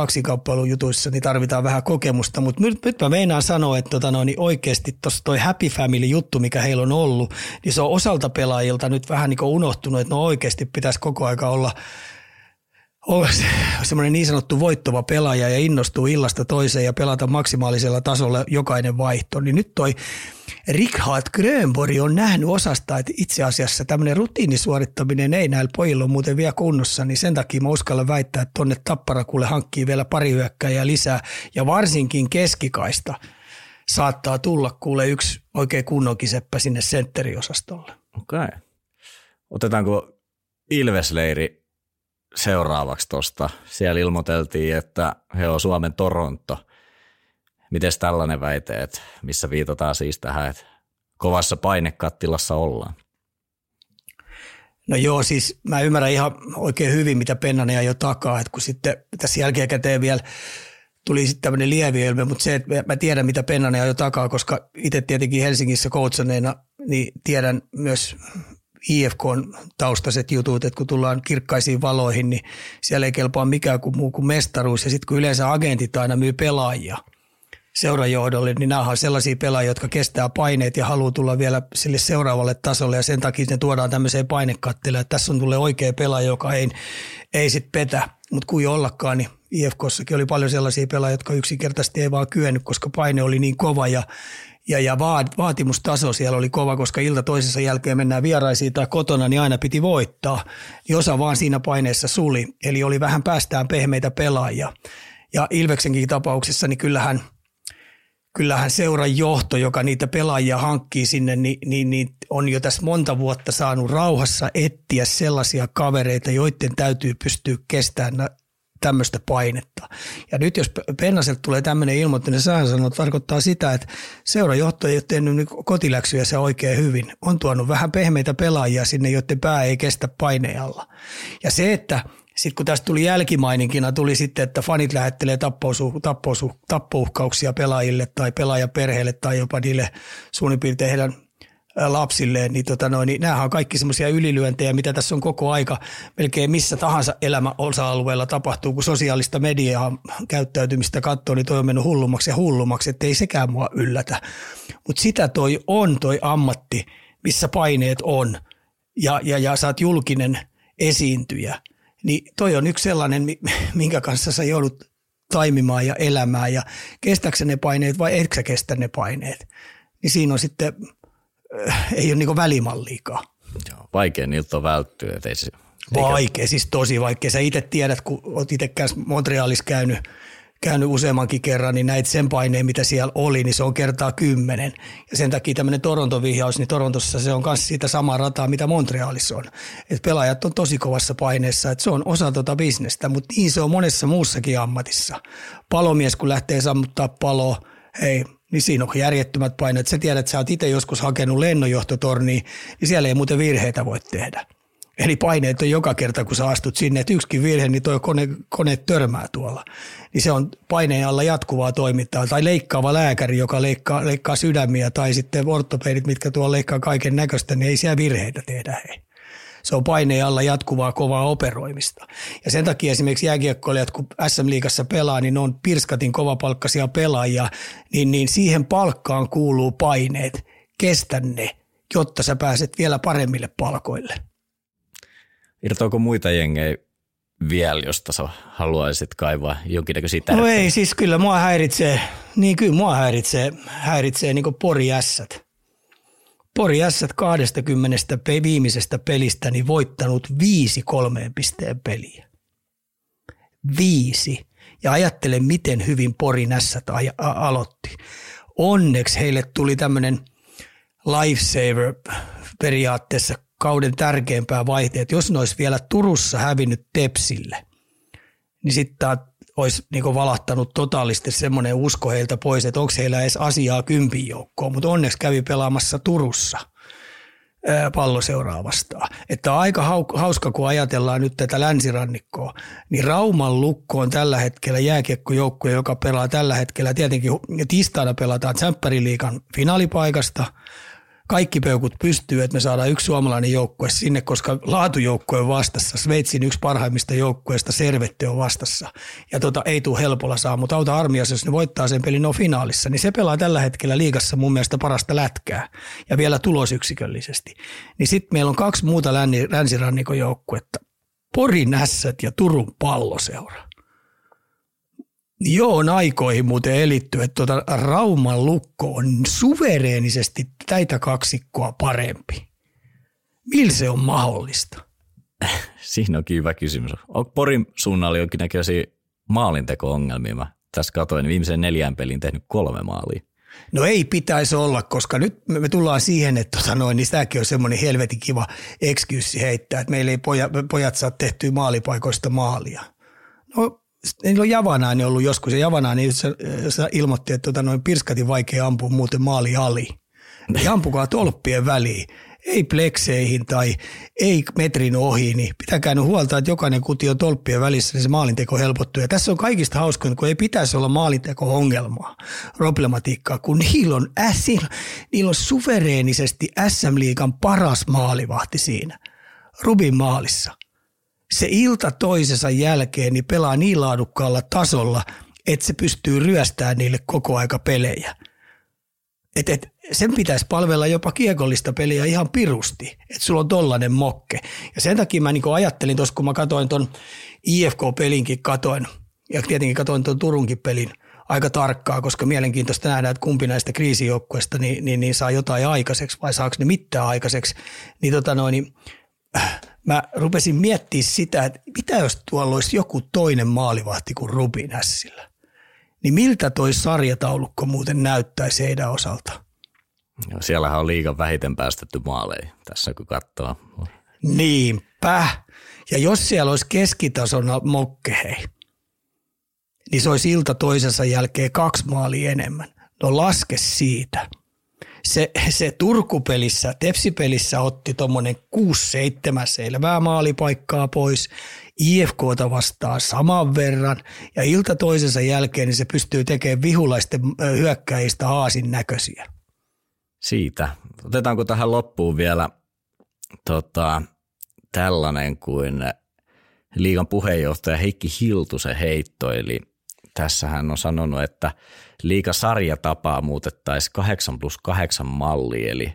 jutuissa niin tarvitaan vähän kokemusta. Mutta nyt, nyt mä meinaan sanoa, että tota, no, niin oikeasti tuossa toi Happy Family-juttu, mikä heillä on ollut, niin se on osalta pelaajilta nyt vähän niin unohtunut, että no oikeasti pitäisi koko aika olla olla semmoinen niin sanottu voittava pelaaja ja innostuu illasta toiseen ja pelata maksimaalisella tasolla jokainen vaihto, niin nyt toi Richard Grönborg on nähnyt osasta, että itse asiassa tämmöinen rutiinisuorittaminen ei näillä pojilla ole muuten vielä kunnossa, niin sen takia mä uskallan väittää, että tonne Tapparakulle hankkii vielä pari hyökkäjää lisää ja varsinkin keskikaista saattaa tulla kuule yksi oikein seppä sinne sentteriosastolle. Okei. Okay. Otetaanko Ilvesleiri seuraavaksi tuosta? Siellä ilmoiteltiin, että he on Suomen Toronto – Miten tällainen väite, että missä viitataan siis tähän, että kovassa painekattilassa ollaan? No joo, siis mä ymmärrän ihan oikein hyvin, mitä Pennanen jo takaa, että kun sitten tässä jälkikäteen vielä tuli sitten tämmöinen lievi ilme, mutta se, että mä tiedän, mitä Pennanen jo takaa, koska itse tietenkin Helsingissä coachaneena, niin tiedän myös IFK taustaiset jutut, että kun tullaan kirkkaisiin valoihin, niin siellä ei kelpaa mikään kuin muu kuin mestaruus. Ja sitten kun yleensä agentit aina myy pelaajia – seurajohdolle, niin nämä on sellaisia pelaajia, jotka kestää paineet ja haluaa tulla vielä sille seuraavalle tasolle ja sen takia ne tuodaan tämmöiseen painekatteleen, että tässä on tulee oikea pelaaja, joka ei, ei sitten petä. Mutta kuin ollakaan, niin IFKssakin oli paljon sellaisia pelaajia, jotka yksinkertaisesti ei vaan kyennyt, koska paine oli niin kova ja ja, ja vaatimustaso siellä oli kova, koska ilta toisessa jälkeen mennään vieraisiin tai kotona, niin aina piti voittaa. Niin osa vaan siinä paineessa suli, eli oli vähän päästään pehmeitä pelaajia. Ja Ilveksenkin tapauksessa, niin kyllähän – kyllähän seuran johto, joka niitä pelaajia hankkii sinne, niin, niin, niin on jo tässä monta vuotta saanut rauhassa etsiä sellaisia kavereita, joiden täytyy pystyä kestämään tämmöistä painetta. Ja nyt jos Pennaselta tulee tämmöinen ilmoittelu, niin sehän sanoo, tarkoittaa sitä, että seurajohto ei ole tehnyt niin kotiläksyjä se oikein hyvin. On tuonut vähän pehmeitä pelaajia sinne, joiden pää ei kestä paineen alla. Ja se, että sitten kun tästä tuli jälkimaininkina, tuli sitten, että fanit lähettelee tappousu, tappousu, tappouhkauksia pelaajille tai pelaajaperheille tai jopa niille suunnilleen heidän lapsilleen, niin, tota noin, niin nämähän on kaikki semmoisia ylilyöntejä, mitä tässä on koko aika melkein missä tahansa elämä osa-alueella tapahtuu, kun sosiaalista mediaa käyttäytymistä katsoo, niin toi on mennyt hullummaksi ja hullummaksi, että ei sekään mua yllätä. Mutta sitä toi on toi ammatti, missä paineet on ja, ja, ja sä oot julkinen esiintyjä – niin toi on yksi sellainen, minkä kanssa sä joudut taimimaan ja elämään ja kestäksä ne paineet vai etkö sä kestä ne paineet. Niin siinä on sitten, ei ole niinku välimalliikaan. Joo, vaikea niiltä on välttyä. Ei se, vaikea, siis tosi vaikea. Sä itse tiedät, kun oot itse Montrealissa käynyt – käynyt useammankin kerran, niin näit sen paineen, mitä siellä oli, niin se on kertaa kymmenen. Ja sen takia tämmöinen Toronto-vihjaus, niin Torontossa se on myös siitä samaa rataa, mitä Montrealissa on. Et pelaajat on tosi kovassa paineessa, että se on osa tuota bisnestä, mutta niin se on monessa muussakin ammatissa. Palomies, kun lähtee sammuttaa palo, hei, niin siinä on järjettömät paineet. Sä tiedät, että sä oot itse joskus hakenut lennonjohtotorniin, niin siellä ei muuten virheitä voi tehdä. Eli paineet on joka kerta, kun sä astut sinne, että yksikin virhe, niin tuo kone, kone törmää tuolla. Niin se on paineen alla jatkuvaa toimintaa. Tai leikkaava lääkäri, joka leikkaa, leikkaa sydämiä, tai sitten ortopedit, mitkä tuo leikkaa kaiken näköistä, niin ei siellä virheitä tehdä hei. Se on paineen alla jatkuvaa kovaa operoimista. Ja sen takia esimerkiksi jääkiekkoilijat, kun SM-liigassa pelaa, niin ne on pirskatin kovapalkkaisia pelaajia, niin, niin siihen palkkaan kuuluu paineet. Kestä ne, jotta sä pääset vielä paremmille palkoille. Irtoako muita jengejä vielä, josta sä haluaisit kaivaa jonkinnäköisiä No ei, siis kyllä mua häiritsee, niin kyllä mua häiritsee, häiritsee niin Pori Ässät. Pori Ässät 20 pe- viimeisestä pelistä niin voittanut viisi kolmeen pisteen peliä. Viisi. Ja ajattele, miten hyvin a- a- aloitti. Onneksi heille tuli tämmöinen lifesaver periaatteessa kauden tärkeimpää vaihteet. Jos ne olisi vielä Turussa hävinnyt Tepsille, niin sitten olisi niinku valahtanut totaalisesti semmoinen usko heiltä pois, että onko heillä edes asiaa kympin joukkoon, mutta onneksi kävi pelaamassa Turussa palloseuraa vastaan. Että on aika hauska, kun ajatellaan nyt tätä länsirannikkoa, niin Rauman lukko on tällä hetkellä jääkiekkojoukkue, joka pelaa tällä hetkellä, tietenkin tiistaina pelataan Tsemppäriliikan finaalipaikasta – kaikki peukut pystyy, että me saadaan yksi suomalainen joukkue sinne, koska laatujoukkue on vastassa. Sveitsin yksi parhaimmista joukkueista, Servette on vastassa. Ja tota, ei tule helpolla saa, mutta auta armiassa, jos ne voittaa sen pelin no finaalissa, niin se pelaa tällä hetkellä liigassa mun mielestä parasta lätkää ja vielä tulosyksiköllisesti. Niin sitten meillä on kaksi muuta länsirannikon joukkuetta. Porin Ässät ja Turun palloseura. Joo, on aikoihin muuten elitty, että tuota Rauman lukko on suvereenisesti täitä kaksikkoa parempi. Millä se on mahdollista? Siinä onkin hyvä kysymys. Onko Porin suunnalla jonkinnäköisiä maalinteko-ongelmia? Mä tässä katoin viimeisen neljän pelin tehnyt kolme maalia. No ei pitäisi olla, koska nyt me tullaan siihen, että tota noin, niin sitäkin on semmoinen helvetin kiva ekskyyssi heittää, että meillä ei pojat, pojat saa tehtyä maalipaikoista maalia. No niillä on Javanaani ollut joskus, ja Javanaani ilmoitti, että tota noin pirskatin vaikea ampua muuten maali ali. Ja ampukaa tolppien väliin. Ei plekseihin tai ei metrin ohi, niin pitäkää nyt huolta, että jokainen kuti on tolppien välissä, niin se maalinteko helpottuu. Ja tässä on kaikista hauskaa, kun ei pitäisi olla maalinteko-ongelmaa, problematiikkaa, kun niillä on, äh, niillä on suvereenisesti SM-liikan paras maalivahti siinä, Rubin maalissa se ilta toisensa jälkeen niin pelaa niin laadukkaalla tasolla, että se pystyy ryöstämään niille koko aika pelejä. Et, et, sen pitäisi palvella jopa kiekollista peliä ihan pirusti, että sulla on tollainen mokke. Ja sen takia mä niin ajattelin tuossa, kun mä katoin ton IFK-pelinkin katoin, ja tietenkin katoin tuon Turunkin pelin aika tarkkaa, koska mielenkiintoista nähdä, että kumpi näistä kriisijoukkueista niin, niin, niin, saa jotain aikaiseksi vai saako ne mitään aikaiseksi. Niin, tota noin, niin mä rupesin miettimään sitä, että mitä jos tuolla olisi joku toinen maalivahti kuin Rubin Hässillä. Niin miltä toi sarjataulukko muuten näyttäisi heidän osalta? No, siellähän on liikan vähiten päästetty maaleja tässä kun katsoo. Niinpä. Ja jos siellä olisi keskitason mokke, hei, niin se olisi ilta toisensa jälkeen kaksi maalia enemmän. No laske siitä – se, se Turkupelissä, Tepsipelissä otti tuommoinen 6-7 selvää maalipaikkaa pois, IFKta vastaan saman verran ja ilta toisensa jälkeen niin se pystyy tekemään vihulaisten hyökkäistä haasin näköisiä. Siitä. Otetaanko tähän loppuun vielä tota, tällainen kuin liigan puheenjohtaja Heikki Hiltusen heitto, eli tässä hän on sanonut, että liikasarjatapaa muutettaisiin 8 plus 8 malli, eli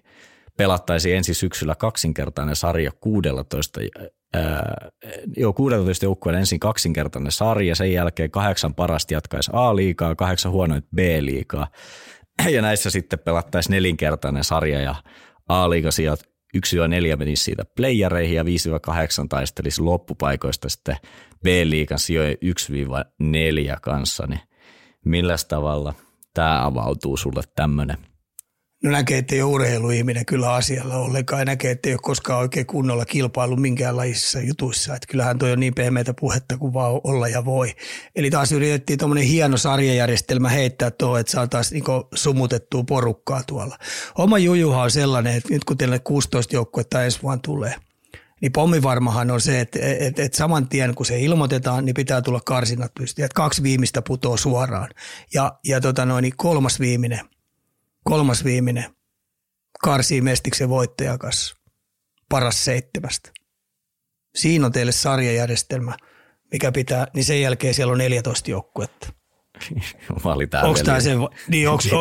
pelattaisiin ensi syksyllä kaksinkertainen sarja 16, ää, joo, 16 joukkueen ensin kaksinkertainen sarja, sen jälkeen kahdeksan parasta jatkaisi A-liikaa, kahdeksan huonoit B-liigaa, ja näissä sitten pelattaisiin nelinkertainen sarja ja A-liigasijat 1-4 menisi siitä playereihin ja 5-8 taistelisi loppupaikoista sitten B-liikan sijoja 1-4 kanssa, niin millä tavalla tämä avautuu sulle tämmöinen? No näkee, että ei ole urheiluihminen kyllä asialla ollenkaan. Näkee, että ei ole koskaan oikein kunnolla kilpailu minkäänlaisissa jutuissa. Että kyllähän toi on niin pehmeitä puhetta kuin vaan olla ja voi. Eli taas yritettiin tuommoinen hieno sarjajärjestelmä heittää tuohon, että saataisiin niinku sumutettua porukkaa tuolla. Oma jujuha on sellainen, että nyt kun teille 16 joukkuetta ensi vuonna tulee – niin pommivarmahan on se, että, että, että saman tien kun se ilmoitetaan, niin pitää tulla karsinat pystyyn. Että kaksi viimeistä putoo suoraan. Ja, ja tota noin, niin kolmas viimeinen, kolmas viimeinen karsii Mestiksen voittajakas paras seitsemästä. Siinä on teille sarjajärjestelmä, mikä pitää, niin sen jälkeen siellä on 14 joukkuetta.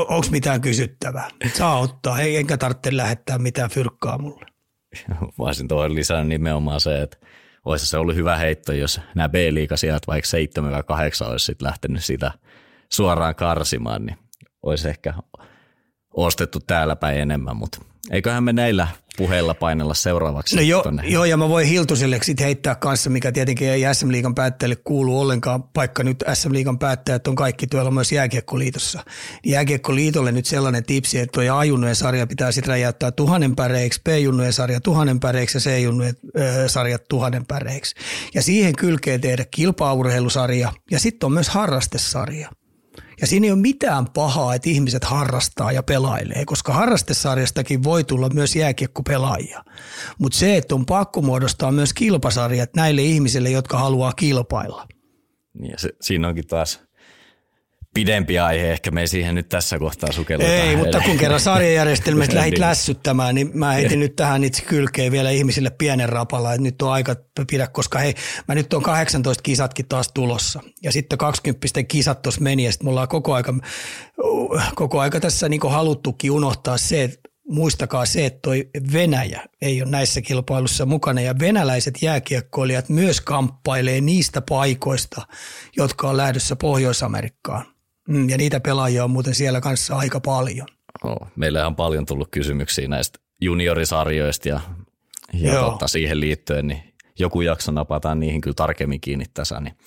Onko niin mitään kysyttävää? Saa ottaa, ei, enkä tarvitse lähettää mitään fyrkkaa mulle. Voisin tuohon lisää nimenomaan se, että olisi se ollut hyvä heitto, jos nämä B-liigasijat vaikka 7 vai 8 olisi sitten lähtenyt sitä suoraan karsimaan, niin olisi ehkä ostettu täällä päin enemmän, mutta eiköhän me näillä puheilla painella seuraavaksi. No jo, joo, ja mä voin Hiltuselle sitten heittää kanssa, mikä tietenkin ei SM Liigan päättäjille kuulu ollenkaan, paikka nyt SM Liigan päättäjät on kaikki tuolla myös Jääkiekkoliitossa. Jääkiekkoliitolle nyt sellainen tipsi, että tuo A-junnujen sarja pitää sitten räjäyttää tuhannen päreiksi, B-junnujen sarja tuhannen päreiksi ja C-junnujen sarja tuhannen päreiksi. Ja siihen kylkeen tehdä kilpaurheilusarja ja sitten on myös harrastesarja. Ja siinä ei ole mitään pahaa, että ihmiset harrastaa ja pelailee, koska harrastesarjastakin voi tulla myös jääkiekkopelaajia. Mutta se, että on pakko muodostaa myös kilpasarjat näille ihmisille, jotka haluaa kilpailla. Ja se, siinä onkin taas pidempi aihe, ehkä me ei siihen nyt tässä kohtaa sukelluta. Ei, mutta kun kerran sarjajärjestelmästä lähdit lässyttämään, niin mä heitin nyt tähän itse kylkeen vielä ihmisille pienen rapalla, että nyt on aika pidä, koska hei, mä nyt on 18 kisatkin taas tulossa. Ja sitten 20 kisat tuossa meni, ja sitten me ollaan koko aika, koko aika tässä niin haluttukin unohtaa se, että muistakaa se, että toi Venäjä ei ole näissä kilpailussa mukana ja venäläiset jääkiekkoilijat myös kamppailee niistä paikoista, jotka on lähdössä Pohjois-Amerikkaan. Mm, ja niitä pelaajia on muuten siellä kanssa aika paljon. Oh, meillä on paljon tullut kysymyksiä näistä juniorisarjoista ja, ja totta, siihen liittyen, niin joku jakso napataan niihin kyllä tarkemmin kiinni tässä. Niin.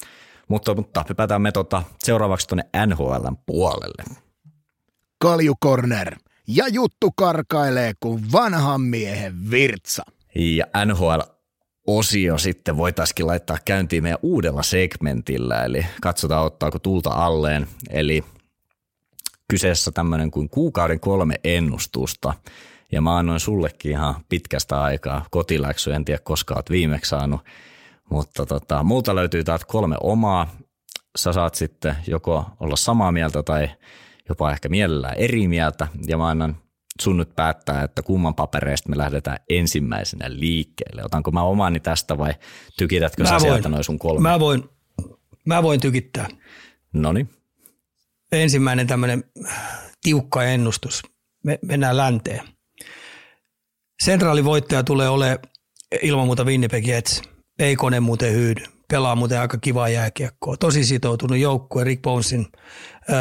Mutta, mutta hypätään me tota, seuraavaksi tuonne NHLn puolelle. Kalju Corner. Ja juttu karkailee kuin vanhan miehen virtsa. Ja NHL osio sitten voitaisiin laittaa käyntiin meidän uudella segmentillä, eli katsotaan ottaako tulta alleen. Eli kyseessä tämmöinen kuin kuukauden kolme ennustusta. Ja mä annoin sullekin ihan pitkästä aikaa kotiläksyä, en tiedä koska oot viimeksi saanut. Mutta tota, multa löytyy täältä kolme omaa. Sä saat sitten joko olla samaa mieltä tai jopa ehkä mielellään eri mieltä. Ja mä annan sun nyt päättää, että kumman papereista me lähdetään ensimmäisenä liikkeelle. Otanko mä omani tästä vai tykitätkö mä sä voin. sieltä noin sun kolme? Mä voin, mä voin tykittää. Noni. Ensimmäinen tämmöinen tiukka ennustus. Me mennään länteen. Sentraalivoittaja tulee olemaan ilman muuta Winnipeg Jets. Ei kone muuten hyydy. Pelaa muuten aika kivaa jääkiekkoa. Tosi sitoutunut joukkue Rick Bonesin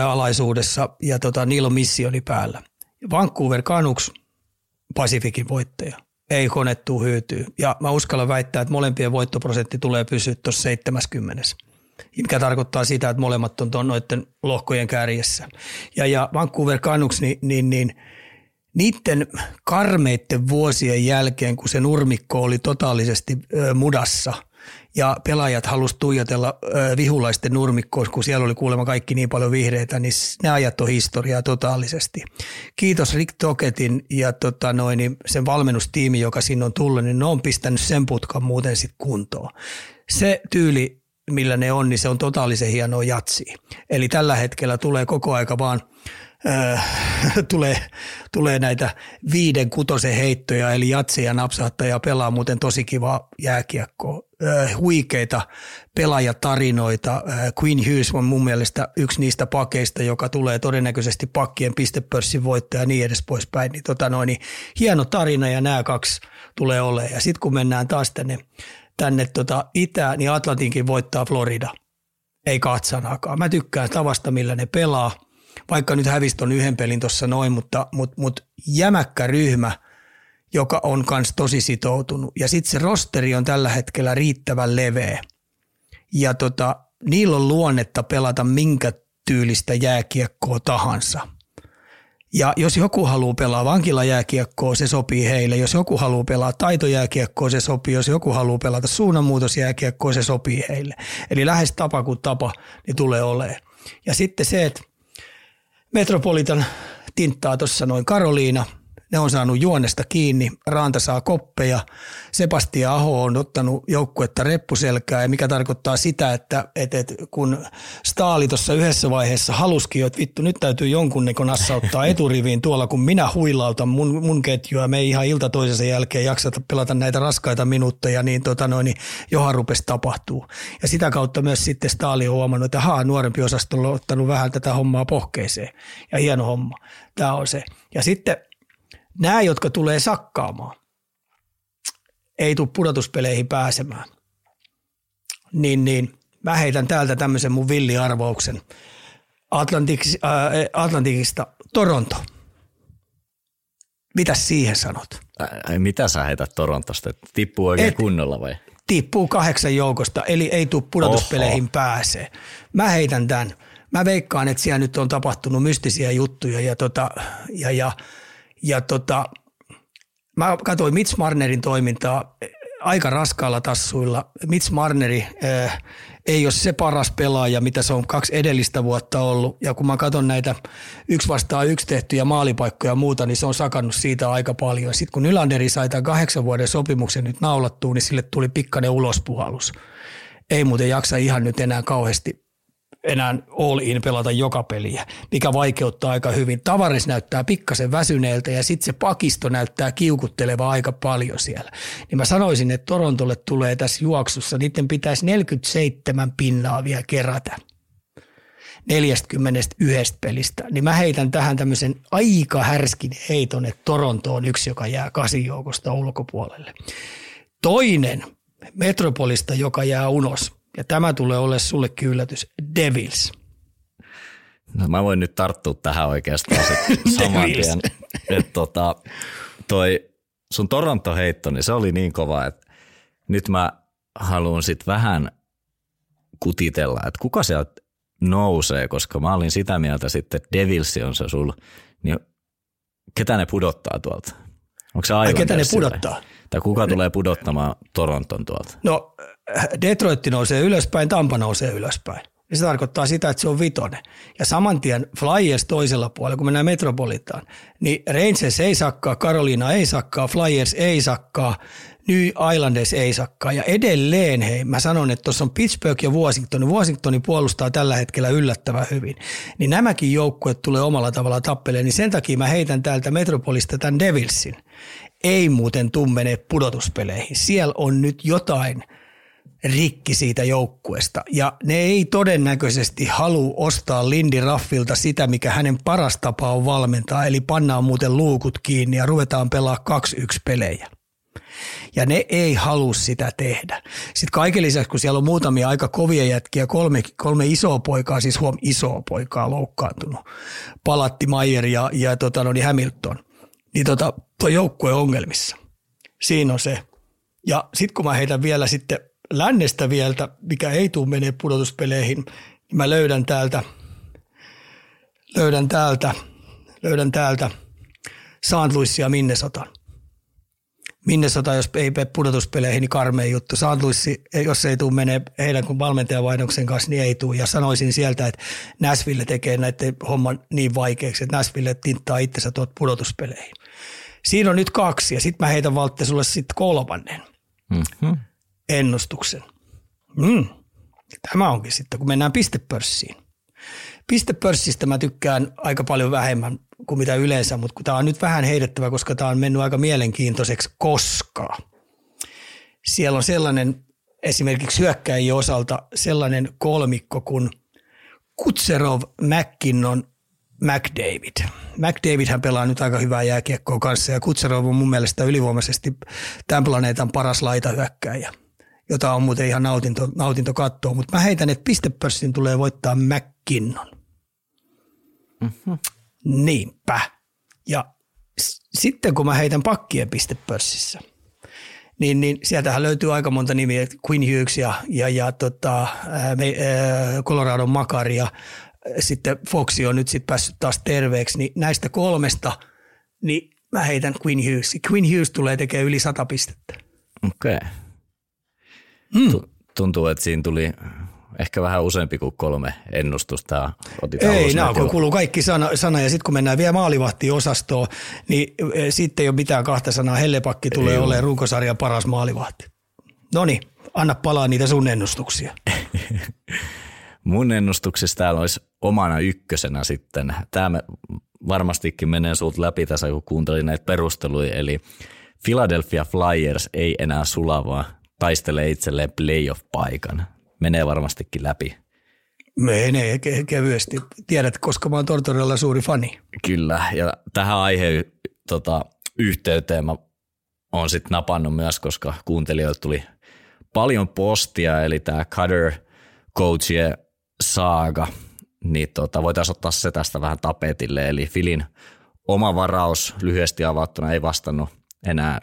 alaisuudessa ja tota, niillä on missioni päällä. Vancouver Canucks, Pasifikin voittaja. Ei konettu hyytyy. Ja mä uskallan väittää, että molempien voittoprosentti tulee pysyä tuossa 70 mikä tarkoittaa sitä, että molemmat on noiden lohkojen kärjessä. Ja, ja Vancouver Canucks, niin, niin, niin niiden karmeitten vuosien jälkeen, kun se nurmikko oli totaalisesti mudassa – ja pelaajat halusivat tuijotella vihulaisten nurmikkoon, kun siellä oli kuulemma kaikki niin paljon vihreitä, niin ne ajat on historiaa totaalisesti. Kiitos Rick Toketin ja tota noin, niin sen valmennustiimi, joka sinne on tullut, niin ne on pistänyt sen putkan muuten sitten kuntoon. Se tyyli, millä ne on, niin se on totaalisen hienoa jatsi. Eli tällä hetkellä tulee koko aika vaan – äh, tulee, tulee näitä viiden kutosen heittoja, eli jatsia napsahtaja pelaa muuten tosi kiva jääkiekkoa. Äh, huikeita pelaajatarinoita. Queen Hughes on mun mielestä yksi niistä pakeista, joka tulee todennäköisesti pakkien pistepörssin voittaja ja niin edes poispäin. Niin, tota noin, niin hieno tarina ja nämä kaksi tulee olemaan. Ja sitten kun mennään taas tänne, tänne tota itään, niin Atlantinkin voittaa Florida. Ei katsanaakaan. Mä tykkään tavasta, millä ne pelaa – vaikka nyt hävisi ton yhden pelin tuossa noin, mutta, mutta, mutta jämäkkä ryhmä, joka on kans tosi sitoutunut. Ja sitten se rosteri on tällä hetkellä riittävän leveä. Ja tota, niillä on luonnetta pelata minkä tyylistä jääkiekkoa tahansa. Ja jos joku haluaa pelaa vankilajääkiekkoa, se sopii heille. Jos joku haluaa pelaa taitojääkiekkoa, se sopii. Jos joku haluaa pelata suunnanmuutosjääkiekkoa, se sopii heille. Eli lähes tapa kuin tapa, niin tulee olemaan. Ja sitten se, että Metropolitan tinttaa tuossa noin Karoliina – ne on saanut juonesta kiinni, Raanta saa koppeja, Sebastian Aho on ottanut joukkuetta reppuselkää, ja mikä tarkoittaa sitä, että, että, että kun Staali tuossa yhdessä vaiheessa haluski, että vittu nyt täytyy jonkun niin nassauttaa eturiviin tuolla, kun minä huilautan mun, mun ketjua, me ei ihan ilta toisensa jälkeen jaksata pelata näitä raskaita minuutteja, niin, tota noin, niin johan rupesi tapahtuu. Ja sitä kautta myös sitten Staali on huomannut, että haa, nuorempi osasto on ottanut vähän tätä hommaa pohkeeseen. Ja hieno homma. Tämä on se. Ja sitten nämä, jotka tulee sakkaamaan, ei tule pudotuspeleihin pääsemään. niin, niin mä heitän täältä tämmöisen mun villiarvauksen Atlantiks, äh, Atlantikista Toronto. Mitäs siihen sanot? Ai, mitä sä heität Torontosta? Tippuu oikein Et, kunnolla vai? Tippuu kahdeksan joukosta, eli ei tule pudotuspeleihin Oho. pääsee. Mä heitän tämän. Mä veikkaan, että siellä nyt on tapahtunut mystisiä juttuja ja, tota, ja, ja, ja tota, mä katsoin Mitch Marnerin toimintaa aika raskaalla tassuilla. Mitch Marneri äh, ei ole se paras pelaaja, mitä se on kaksi edellistä vuotta ollut. Ja kun mä katson näitä yksi vastaan yksi tehtyjä maalipaikkoja ja muuta, niin se on sakannut siitä aika paljon. Sitten kun Nylanderi sai tämän kahdeksan vuoden sopimuksen nyt naulattua, niin sille tuli pikkainen ulospuhallus. Ei muuten jaksa ihan nyt enää kauheasti enää all in pelata joka peliä, mikä vaikeuttaa aika hyvin. Tavares näyttää pikkasen väsyneeltä ja sitten se pakisto näyttää kiukutteleva aika paljon siellä. Niin mä sanoisin, että Torontolle tulee tässä juoksussa, niiden pitäisi 47 pinnaa vielä kerätä. 41 pelistä, niin mä heitän tähän tämmöisen aika härskin heiton, että Toronto on yksi, joka jää kasijoukosta ulkopuolelle. Toinen Metropolista, joka jää unos, ja tämä tulee olemaan sulle yllätys. Devils. No mä voin nyt tarttua tähän oikeastaan saman tien. Että tota, toi sun Toronto-heitto, niin se oli niin kova, että nyt mä haluan sit vähän kutitella, että kuka sieltä nousee, koska mä olin sitä mieltä sitten, että Devils on se sul, niin ketä ne pudottaa tuolta? Onko se aivan Ketä ne pudottaa? Tai kuka tulee pudottamaan Toronton tuolta? No Detroit nousee ylöspäin, Tampa nousee ylöspäin. Ja se tarkoittaa sitä, että se on vitonen. Ja saman tien Flyers toisella puolella, kun mennään Metropolitaan, niin Rangers ei sakkaa, Carolina ei sakkaa, Flyers ei sakkaa, New Islanders ei sakkaa. Ja edelleen, hei, mä sanon, että tuossa on Pittsburgh ja Washington. Washingtoni puolustaa tällä hetkellä yllättävän hyvin. Niin nämäkin joukkueet tulee omalla tavalla tappeleen, niin sen takia mä heitän täältä Metropolista tämän Devilsin. Ei muuten tummene pudotuspeleihin. Siellä on nyt jotain – rikki siitä joukkuesta. Ja ne ei todennäköisesti halua ostaa Lindy Raffilta sitä, mikä hänen paras tapa on valmentaa, eli pannaan muuten luukut kiinni ja ruvetaan pelaa 2-1 pelejä. Ja ne ei halua sitä tehdä. Sitten kaiken lisäksi, kun siellä on muutamia aika kovia jätkiä, kolme, kolme isoa poikaa, siis huom isoa poikaa loukkaantunut, Palatti, Mayer ja, ja tota, no niin Hamilton, niin tota, tuo joukkue ongelmissa. Siinä on se. Ja sitten kun mä heitän vielä sitten lännestä vielä, mikä ei tule menee pudotuspeleihin, niin mä löydän täältä, löydän täältä, löydän täältä St. Louis ja Minnesotan. Minnesota, jos ei mene pudotuspeleihin, niin karmea juttu. St. Louis, jos ei tule menee heidän kuin valmentajavaihdoksen kanssa, niin ei tule. Ja sanoisin sieltä, että Nashville tekee näiden homman niin vaikeaksi, että Nashville tinttaa itsensä tuot pudotuspeleihin. Siinä on nyt kaksi ja sitten mä heitän Valtte sulle sitten kolmannen. Mm-hmm ennustuksen. Mm. Tämä onkin sitten, kun mennään pistepörssiin. Pistepörssistä mä tykkään aika paljon vähemmän kuin mitä yleensä, mutta kun tämä on nyt vähän heidettävä, koska tämä on mennyt aika mielenkiintoiseksi, koska siellä on sellainen esimerkiksi hyökkäjien osalta sellainen kolmikko kuin Kutserov, McKinnon, McDavid. McDavid hän pelaa nyt aika hyvää jääkiekkoa kanssa ja Kutserov on mun mielestä ylivoimaisesti tämän planeetan paras laitahyökkäjä – jota on muuten ihan nautinto, nautinto katsoa. Mutta mä heitän, että pistepörssin tulee voittaa McKinnon. Mm-hmm. Niinpä. Ja s- sitten kun mä heitän pakkien pistepörssissä, niin, niin sieltähän löytyy aika monta nimiä, Quinn Hughes ja, ja, ja tota, me, ää, Colorado Makari ja sitten Foxi on nyt sitten päässyt taas terveeksi, niin näistä kolmesta, niin mä heitän Quinn Hughes. Quinn Hughes tulee tekemään yli sata pistettä. Okei. Okay. Mm. Tuntuu, että siinä tuli ehkä vähän useampi kuin kolme ennustusta. Ei, nämä kun kuuluu kaikki sana, sana ja sitten kun mennään vielä maalivahti-osastoon, niin e, sitten ei ole mitään kahta sanaa. Hellepakki tulee ei olemaan runkosarjan paras maalivahti. No niin, anna palaa niitä sun ennustuksia. Mun ennustuksissa täällä olisi omana ykkösenä sitten. Tämä varmastikin menee sulta läpi tässä, kun kuuntelin näitä perusteluja. Eli Philadelphia Flyers ei enää sulavaa taistelee itselleen playoff-paikan. Menee varmastikin läpi. Menee ke- kevyesti. Tiedät, koska mä oon Tortorella suuri fani. Kyllä, ja tähän aiheen tota, yhteyteen mä oon sitten napannut myös, koska kuuntelijoilta tuli paljon postia, eli tämä Cutter Coachie saaga, niin tota, voitaisiin ottaa se tästä vähän tapetille. Eli Filin oma varaus lyhyesti avattuna ei vastannut enää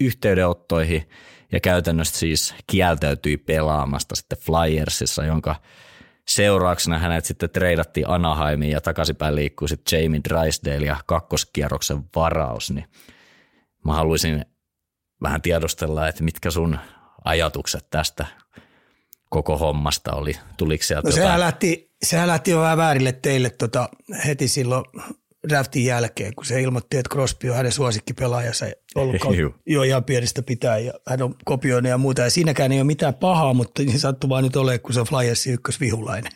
yhteydenottoihin ja käytännössä siis kieltäytyi pelaamasta sitten Flyersissa, jonka seurauksena hänet sitten treidattiin Anaheimiin ja takaisinpäin liikkuu sitten Jamie Drysdale ja kakkoskierroksen varaus, niin mä haluaisin vähän tiedostella, että mitkä sun ajatukset tästä koko hommasta oli? Tuliko sieltä no, sehän, lähti, sehän lähti jo vähän väärille teille tota, heti silloin draftin jälkeen, kun se ilmoitti, että Crosby on hänen suosikkipelaajansa ollut jo ihan pienestä pitää ja hän on kopioinut ja muuta. Ja siinäkään ei ole mitään pahaa, mutta niin sattuu vaan nyt olemaan, kun se on Flyersin ykkösvihulainen.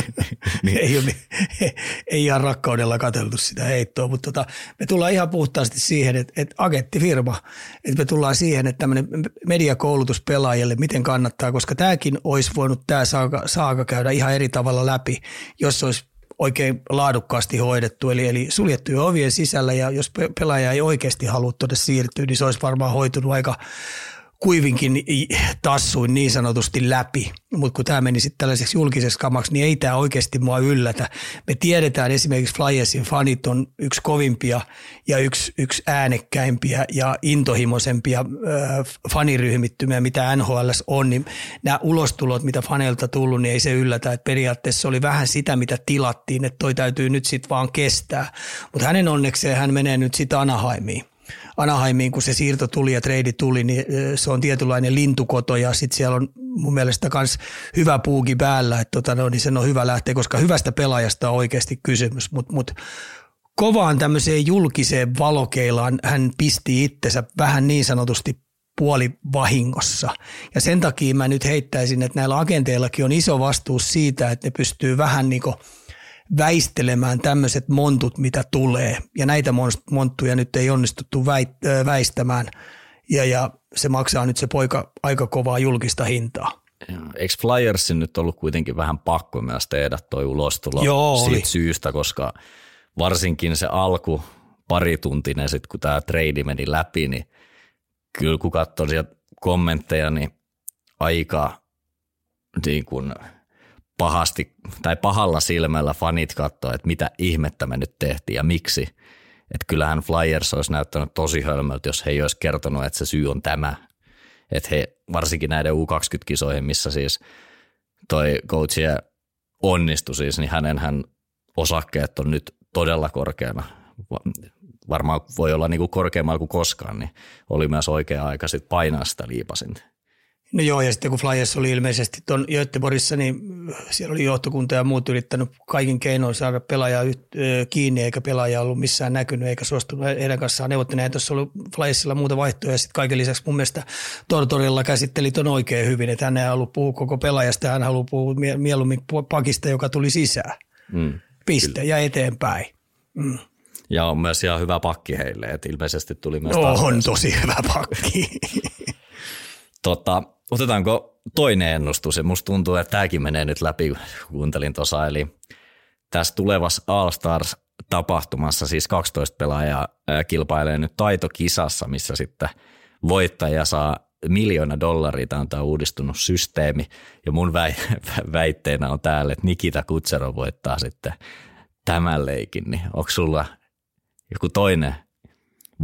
niin. ei, ole, ei ihan rakkaudella katseltu sitä heittoa, mutta tota, me tullaan ihan puhtaasti siihen, että, että agenttifirma, että me tullaan siihen, että tämmöinen mediakoulutus pelaajille, miten kannattaa, koska tämäkin olisi voinut tämä saaga, saaga käydä ihan eri tavalla läpi, jos olisi oikein laadukkaasti hoidettu, eli, eli suljettuja ovien sisällä ja jos pelaaja ei oikeasti halua tuonne siirtyä, niin se olisi varmaan hoitunut aika kuivinkin tassuin niin sanotusti läpi, mutta kun tämä meni sitten tällaiseksi julkiseksi kamaksi, niin ei tämä oikeasti mua yllätä. Me tiedetään esimerkiksi Flyersin fanit on yksi kovimpia ja yksi, yksi äänekkäimpiä ja intohimoisempia äh, faniryhmittymiä, mitä NHL on, niin nämä ulostulot, mitä faneilta tullut, niin ei se yllätä, että periaatteessa oli vähän sitä, mitä tilattiin, että toi täytyy nyt sitten vaan kestää. Mutta hänen onnekseen hän menee nyt sitten Anaheimiin Anaheimiin, kun se siirto tuli ja trade tuli, niin se on tietynlainen lintukoto ja sitten siellä on mun mielestä myös hyvä puuki päällä, että tota, no, niin sen on hyvä lähteä, koska hyvästä pelaajasta on oikeasti kysymys, mutta mut, kovaan tämmöiseen julkiseen valokeilaan hän pisti itsensä vähän niin sanotusti puoli vahingossa. Ja sen takia mä nyt heittäisin, että näillä agenteillakin on iso vastuus siitä, että ne pystyy vähän niin kuin – väistelemään tämmöiset montut, mitä tulee. Ja näitä monttuja nyt ei onnistuttu väistämään. Ja, ja se maksaa nyt se poika aika kovaa julkista hintaa. Eikö Flyersin nyt ollut kuitenkin vähän pakko myös tehdä toi ulostulo Joo, siitä oli. syystä, koska varsinkin se alku parituntinen, sit kun tämä trade meni läpi, niin kyllä kun katsoi sieltä kommentteja, niin aika niin kuin – pahasti tai pahalla silmällä fanit katsoo, että mitä ihmettä me nyt tehtiin ja miksi. Että kyllähän Flyers olisi näyttänyt tosi hölmöltä, jos he ei olisi kertonut, että se syy on tämä. Että he varsinkin näiden U20-kisoihin, missä siis toi coach onnistui siis, niin hänen hän osakkeet on nyt todella korkeana. Varmaan voi olla niin kuin korkeammalla kuin koskaan, niin oli myös oikea aika sitten painaa sitä liipasinta. No joo, ja sitten kun Flyers oli ilmeisesti tuon Göteborgissa, niin siellä oli johtokunta ja muut yrittänyt kaikin keinoin saada pelaajaa kiinni, eikä pelaaja ollut missään näkynyt, eikä suostunut heidän kanssaan neuvottelemaan. Ei tuossa ollut Flyersilla muuta vaihtoehtoja, ja sitten kaiken lisäksi mun mielestä Tortorilla käsitteli ton oikein hyvin, että hän ei halua puhua koko pelaajasta, hän haluaa puhua mieluummin pakista, joka tuli sisään. Mm, Piste, kyllä. ja eteenpäin. Mm. Ja on myös ihan hyvä pakki heille, että ilmeisesti tuli myös no, On tosi hyvä pakki. tota, Otetaanko toinen ennustus? Ja musta tuntuu, että tämäkin menee nyt läpi, kuuntelin tuossa. Eli tässä tulevassa All Stars tapahtumassa siis 12 pelaajaa kilpailee nyt taitokisassa, missä sitten voittaja saa miljoona dollaria. Tämä on tämä uudistunut systeemi. Ja mun väitteenä on täällä, että Nikita Kutsero voittaa sitten tämän leikin. Niin onko sulla joku toinen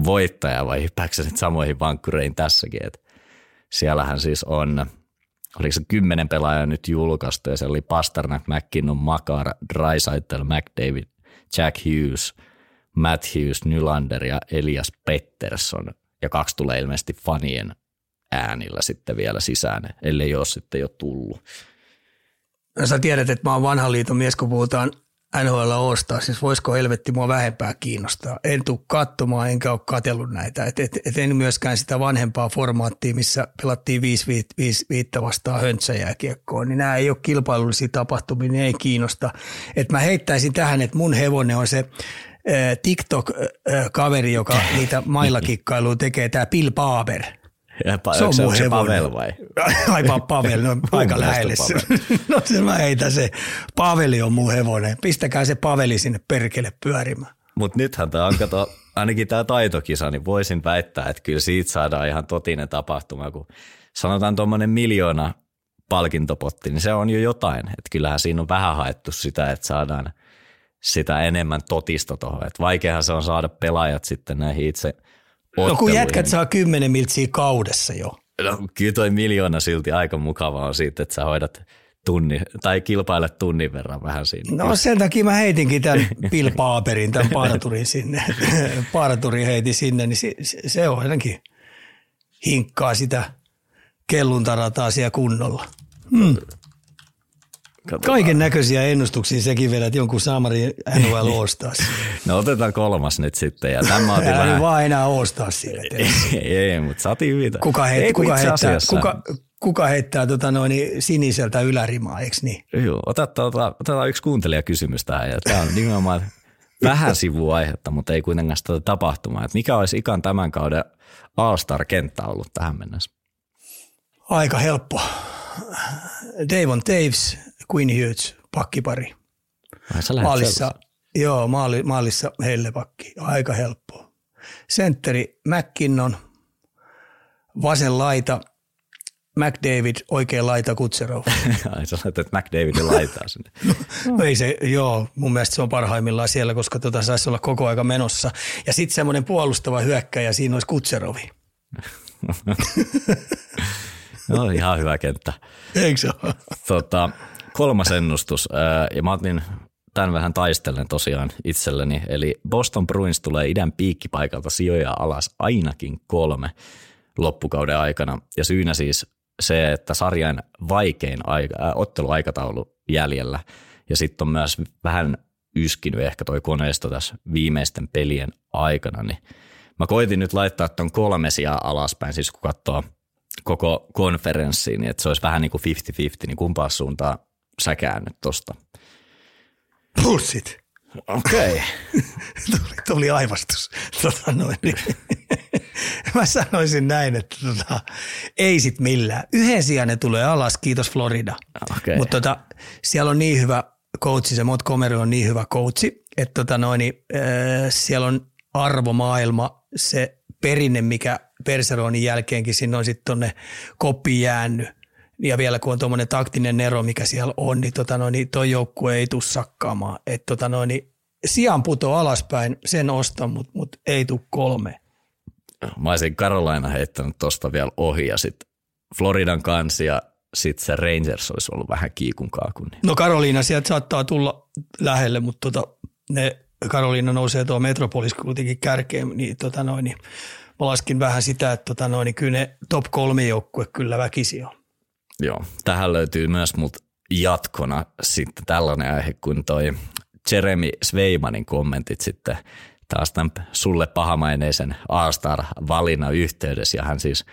voittaja vai hyppääkö samoihin vankkureihin tässäkin? Että Siellähän siis on, oliko se kymmenen pelaajaa nyt julkaistu ja se oli Pasternak, McKinnon, Makar, Drysaitel, McDavid, Jack Hughes, Matt Hughes, Nylander ja Elias Pettersson. Ja kaksi tulee ilmeisesti fanien äänillä sitten vielä sisään, ellei ole sitten jo tullut. No sä tiedät, että mä oon vanhan liiton mies, kun puhutaan NHL ostaa, siis voisiko helvetti mua vähempää kiinnostaa. En tule katsomaan, enkä ole katsellut näitä. Et, et, et en myöskään sitä vanhempaa formaattia, missä pelattiin 5 5 vastaan höntsäjää kiekkoon, niin nämä ei ole kilpailullisia tapahtumia, niin ei kiinnosta. Et mä heittäisin tähän, että mun hevonen on se TikTok-kaveri, joka niitä mailakikkailuja tekee, tämä Bill Barber – ja pa- se on mun se Pavel vai? Ai Pavel, no aika lähelle. no se mä heitän se. Paveli on mun hevonen. Pistäkää se Paveli sinne perkele pyörimään. Mutta nythän tämä on, kato, ainakin tämä taitokisa, niin voisin väittää, että kyllä siitä saadaan ihan totinen tapahtuma, kun sanotaan tuommoinen miljoona palkintopotti, niin se on jo jotain. Että kyllähän siinä on vähän haettu sitä, että saadaan sitä enemmän totista tuohon. Että vaikeahan se on saada pelaajat sitten näihin itse No kun jätkät saa 10 miltsiä kaudessa jo. No kyllä toi miljoona silti aika mukavaa on siitä, että sä hoidat tunni, tai kilpailet tunnin verran vähän siinä. No sen takia mä heitinkin tämän Bill Paaperin, tämän parturin sinne. Parturi heiti sinne, niin se, se on ainakin hinkkaa sitä kelluntarataa siellä kunnolla. Hmm. Kaiken näköisiä ennustuksia sekin vedät jonkun Samari NHL Oostas. no otetaan kolmas nyt sitten. Ja tämä Älä vähän... vaan enää Oostas sille. ei, ei, mutta saatiin hyvin. Kuka, heit, kuka, heittää, kuka, kuka heittää tota noin, siniseltä ylärimaa, eikö niin? Joo, otetaan, otetaan yksi kuuntelijakysymys tähän. Ja tämä on nimenomaan vähän sivuaihetta, mutta ei kuitenkaan sitä tapahtumaa. Että mikä olisi ikan tämän kauden All-Star-kenttä ollut tähän mennessä? Aika helppo. Davon Taves, Queen Hughes, pakkipari. Maalissa, joo, maali, maalissa hellepakki. Aika helppo. Sentteri McKinnon, vasen laita – McDavid, oikea laita Kutserov. Ai sä laitat McDavidin laitaa sinne. no, ei se, joo, mun mielestä se on parhaimmillaan siellä, koska tota saisi olla koko aika menossa. Ja sitten semmoinen puolustava hyökkäjä, siinä olisi Kutserovi. no ihan hyvä kenttä. Eikö se ole? Tota, kolmas ennustus, ja mä otin tämän vähän taistellen tosiaan itselleni, eli Boston Bruins tulee idän piikkipaikalta sijoja alas ainakin kolme loppukauden aikana. Ja syynä siis se, että sarjan vaikein aika, äh, otteluaikataulu jäljellä ja sitten on myös vähän yskinyt ehkä toi koneisto tässä viimeisten pelien aikana, niin mä koitin nyt laittaa ton kolme sijaa alaspäin, siis kun katsoo koko konferenssiin, niin että se olisi vähän niin kuin 50-50, niin kumpaa suuntaan sä käännyt tosta? Bullshit. Okei. Okay. tuli, tuli aivastus. Tota noin. Mä sanoisin näin, että tota, ei sit millään. Yhden sijaan ne tulee alas, kiitos Florida. Okay. Mutta tota, siellä on niin hyvä coachi, se Montgomery on niin hyvä coachi, että tota noin, äh, siellä on arvomaailma, se perinne, mikä Perseronin jälkeenkin sinne on sitten tuonne koppiin jäänyt. Ja vielä kun on tuommoinen taktinen ero, mikä siellä on, niin, tota noin, niin toi joukkue ei tule sakkaamaan. Että tota noin, niin sijaan puto alaspäin, sen ostan, mutta mut ei tule kolme. Mä olisin Carolina heittänyt tosta vielä ohi ja sitten Floridan kansi ja sitten se Rangers olisi ollut vähän kiikun kaakun. Niin. No Carolina sieltä saattaa tulla lähelle, mutta tota, ne Carolina nousee tuo Metropolis kuitenkin kärkeen, niin, tota noin, niin mä laskin vähän sitä, että tota noin, niin kyllä ne top kolme joukkue kyllä väkisi on. Joo, tähän löytyy myös mut jatkona sitten tällainen aihe kuin toi Jeremy Sveimanin kommentit sitten taas tämän sulle pahamaineisen A-Star-valinnan yhteydessä. Ja hän siis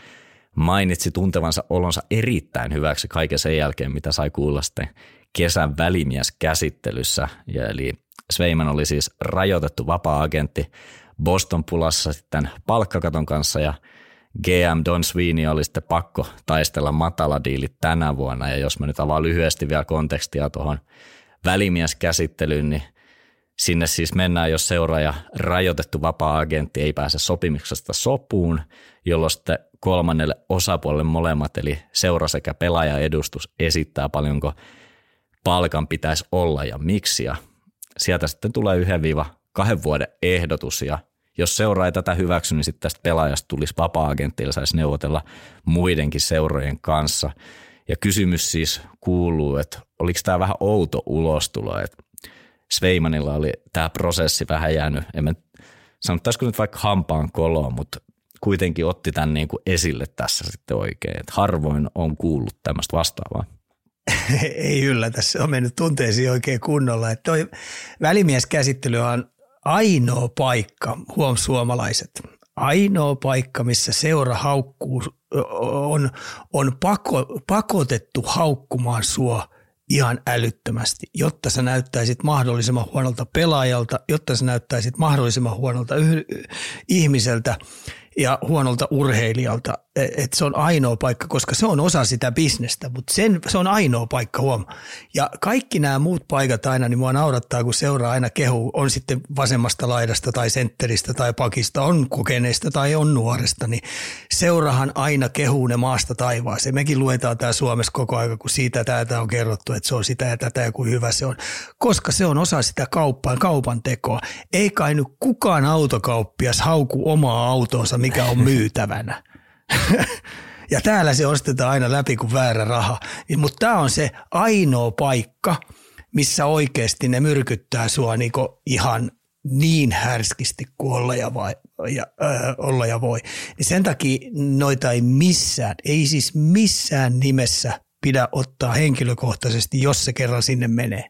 mainitsi tuntevansa olonsa erittäin hyväksi kaiken sen jälkeen, mitä sai kuulla sitten kesän välimieskäsittelyssä. Ja eli Sveiman oli siis rajoitettu vapaa-agentti Boston pulassa sitten palkkakaton kanssa ja GM Don Sweeney oli sitten pakko taistella mataladiilit tänä vuonna. Ja jos mä nyt avaan lyhyesti vielä kontekstia tuohon välimieskäsittelyyn, niin – Sinne siis mennään, jos seuraaja rajoitettu vapaa-agentti ei pääse sopimuksesta sopuun, jolloin sitten kolmannelle osapuolelle molemmat, eli seura sekä pelaajaedustus esittää paljonko palkan pitäisi olla ja miksi. Ja sieltä sitten tulee yhden viiva kahden vuoden ehdotus ja jos seura ei tätä hyväksy, niin sitten tästä pelaajasta tulisi vapaa-agentilla saisi neuvotella muidenkin seurojen kanssa. Ja kysymys siis kuuluu, että oliko tämä vähän outo ulostulo, että Sveimanilla oli tämä prosessi vähän jäänyt, en mä sanottaisiko nyt vaikka hampaan koloon, mutta kuitenkin otti tämän niin kuin esille tässä sitten oikein, että harvoin on kuullut tämmöistä vastaavaa. Ei yllätä, se on mennyt tunteisiin oikein kunnolla. Että toi välimieskäsittely on ainoa paikka, huom suomalaiset, ainoa paikka, missä seura haukkuu, on, on pako, pakotettu haukkumaan sua – ihan älyttömästi, jotta sä näyttäisit mahdollisimman huonolta pelaajalta, jotta sä näyttäisit mahdollisimman huonolta yh- ihmiseltä. Ja huonolta urheilijalta, että se on ainoa paikka, koska se on osa sitä bisnestä, mutta sen, se on ainoa paikka huom. Ja kaikki nämä muut paikat aina, niin mua naurattaa, kun seuraa aina kehu, on sitten vasemmasta laidasta tai sentteristä tai pakista, on kokeneista tai on nuoresta, niin seurahan aina kehuu ne maasta taivaaseen. Mekin luetaan tämä Suomessa koko ajan, kun siitä tätä on kerrottu, että se on sitä ja tätä ja kuin hyvä se on, koska se on osa sitä kauppaa, kaupan tekoa. Ei kai nyt kukaan autokauppias hauku omaa autonsa, mikä on myytävänä. ja täällä se ostetaan aina läpi kuin väärä raha. Mutta tämä on se ainoa paikka, missä oikeasti ne myrkyttää sua niinku ihan niin härskisti kuin olla ja, vai, ja, äh, olla ja voi. Niin sen takia noita ei missään, ei siis missään nimessä pidä ottaa henkilökohtaisesti, jos se kerran sinne menee.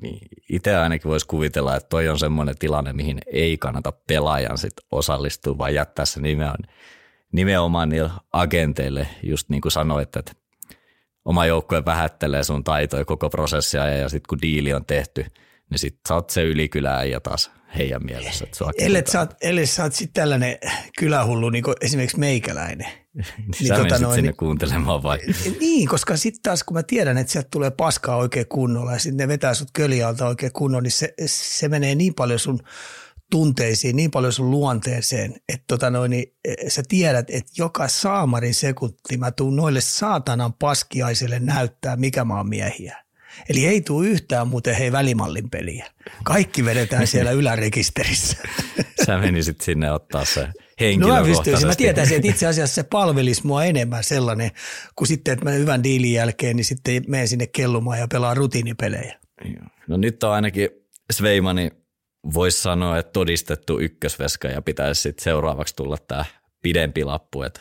Niin, itse ainakin voisi kuvitella, että toi on semmoinen tilanne, mihin ei kannata pelaajan sit osallistua, vaan jättää se nimenomaan, nimenomaan niille agenteille, just niin kuin sanoit, että oma joukkue vähättelee sun taitoja koko prosessia ja sitten kun diili on tehty, niin sitten sä oot se ylikylää ja taas heidän mielessä. Että ellet sä oot, ellet sä oot sitten tällainen kylähullu, niin kuin esimerkiksi meikäläinen. niin, niin sä tota noin, sinne niin, kuuntelemaan vai? Niin, koska sitten taas kun mä tiedän, että sieltä tulee paskaa oikein kunnolla ja sitten ne vetää sut kölialta oikein kunnolla, niin se, se menee niin paljon sun tunteisiin, niin paljon sun luonteeseen, että tota noin, niin, e, sä tiedät, että joka saamarin sekunti mä tuun noille saatanan paskiaisille näyttää, mikä mä oon miehiä. Eli ei tule yhtään muuten hei välimallin peliä. Kaikki vedetään siellä ylärekisterissä. Sä menisit sinne ottaa se No mä pystyisin. Mä tietäisin, että itse asiassa se palvelisi mua enemmän sellainen, kuin sitten, että mä hyvän diilin jälkeen, niin sitten menen sinne kellumaan ja pelaan rutiinipelejä. No nyt on ainakin Sveimani voisi sanoa, että todistettu ykkösveska ja pitäisi sitten seuraavaksi tulla tämä pidempi lappu, että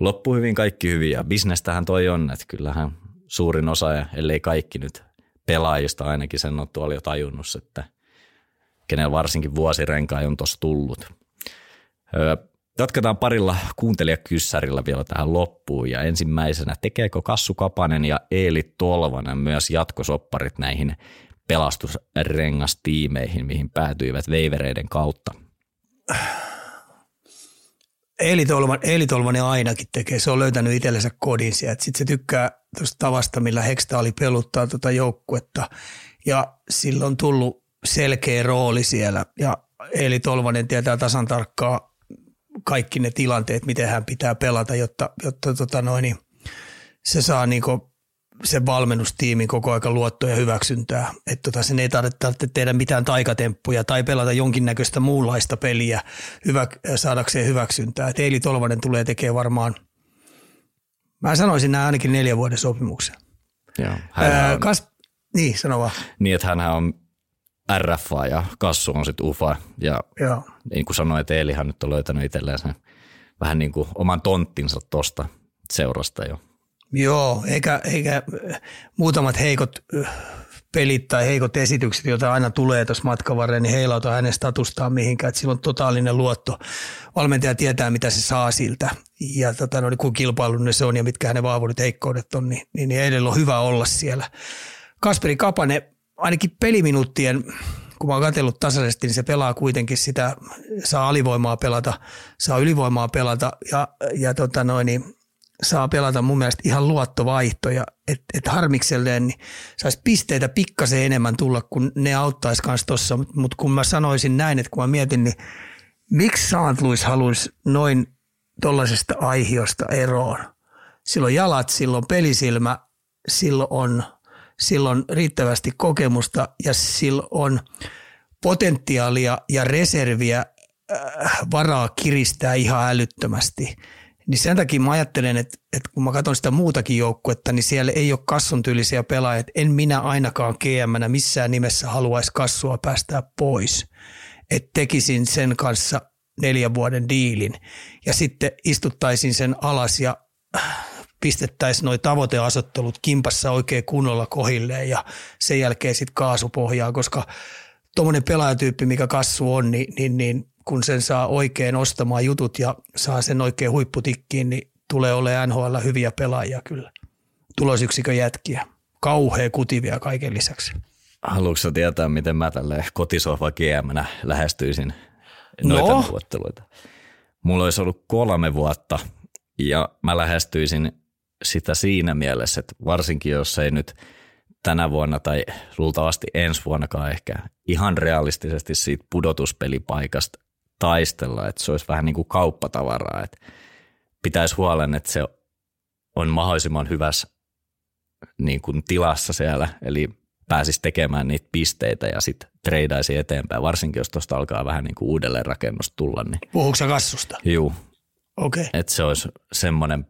loppu hyvin, kaikki hyvin ja bisnestähän toi on, että kyllähän suurin osa, ja ellei kaikki nyt pelaajista ainakin sen on tuolla jo tajunnut, että kenellä varsinkin vuosirenkaa on tuossa tullut. Jatketaan parilla kuuntelijakyssärillä vielä tähän loppuun ja ensimmäisenä tekeekö Kassu Kapanen ja Eeli Tolvanen myös jatkosopparit näihin pelastusrengastiimeihin, mihin päätyivät veivereiden kautta? Eeli, Tolvan, Eeli Tolvanen ainakin tekee, se on löytänyt itsellensä kodin sieltä. Sitten se tykkää tuosta tavasta, millä Hekstaali peluttaa tuota joukkuetta. Ja sillä on tullut selkeä rooli siellä. Ja Eeli Tolvanen tietää tasan tarkkaa kaikki ne tilanteet, miten hän pitää pelata, jotta, jotta tota noin, se saa niinku sen valmennustiimin koko aika luottoa ja hyväksyntää. Että tota, sen ei tarvitse tehdä mitään taikatemppuja tai pelata jonkinnäköistä muunlaista peliä hyvä, saadakseen hyväksyntää. Et Eili Tolvanen tulee tekemään varmaan, mä sanoisin nämä ainakin neljän vuoden sopimuksen. Joo, Ää, on, kas, niin, sano vaan. Niin, että hän on RFA ja Kassu on sitten UFA. Ja Joo. niin kuin sanoin, että Eelihan nyt on löytänyt itselleen sen vähän niin kuin oman tonttinsa tuosta seurasta jo. Joo, eikä, eikä muutamat heikot pelit tai heikot esitykset, joita aina tulee tuossa matkan varrella, niin heilauta hänen statustaan mihinkään, että sillä on totaalinen luotto. Valmentaja tietää, mitä se saa siltä ja tota, no, niin kun kilpailullinen se on ja mitkä hänen vahvuudet heikkoudet on, niin, niin, niin edellä on hyvä olla siellä. Kasperi Kapane, ainakin peliminuuttien, kun mä oon katsellut tasaisesti, niin se pelaa kuitenkin sitä, saa alivoimaa pelata, saa ylivoimaa pelata ja, ja tota noin, niin saa pelata mun mielestä ihan luottovaihtoja, että et harmikselleen niin saisi pisteitä pikkasen enemmän tulla, kun ne auttaisi kanssa tuossa, mutta mut kun mä sanoisin näin, että kun mä mietin, niin miksi Saant Louis haluaisi noin tuollaisesta aihiosta eroon? Silloin jalat, silloin pelisilmä, silloin on, silloin riittävästi kokemusta ja silloin on potentiaalia ja reserviä äh, varaa kiristää ihan älyttömästi – niin sen takia mä ajattelen, että, että kun mä katson sitä muutakin joukkuetta, niin siellä ei ole kasson tyylisiä pelaajia. En minä ainakaan gm missään nimessä haluaisi kassua päästää pois. Että tekisin sen kanssa neljän vuoden diilin ja sitten istuttaisin sen alas ja pistettäisiin noin tavoiteasottelut kimpassa oikein kunnolla kohilleen ja sen jälkeen sitten kaasupohjaa, koska tuommoinen pelaajatyyppi, mikä kassu on, niin, niin, niin kun sen saa oikein ostamaan jutut ja saa sen oikein huipputikkiin, niin tulee olemaan NHL hyviä pelaajia kyllä. Tulosyksikön jätkiä. Kauhea kutivia kaiken lisäksi. Haluatko tietää, miten mä tälle kotisohva gm lähestyisin noita no. neuvotteluita? mulla olisi ollut kolme vuotta ja mä lähestyisin sitä siinä mielessä, että varsinkin jos ei nyt tänä vuonna tai luultavasti ensi vuonnakaan ehkä ihan realistisesti siitä pudotuspelipaikasta taistella, että se olisi vähän niin kuin kauppatavaraa, että pitäisi huolen, että se on mahdollisimman hyvässä niin kuin tilassa siellä, eli pääsisi tekemään niitä pisteitä ja sitten treidaisi eteenpäin, varsinkin jos tuosta alkaa vähän niin kuin uudelleen rakennus tulla. Niin, Puhuuko sä kassusta? juu, Okei. Okay. että se olisi semmoinen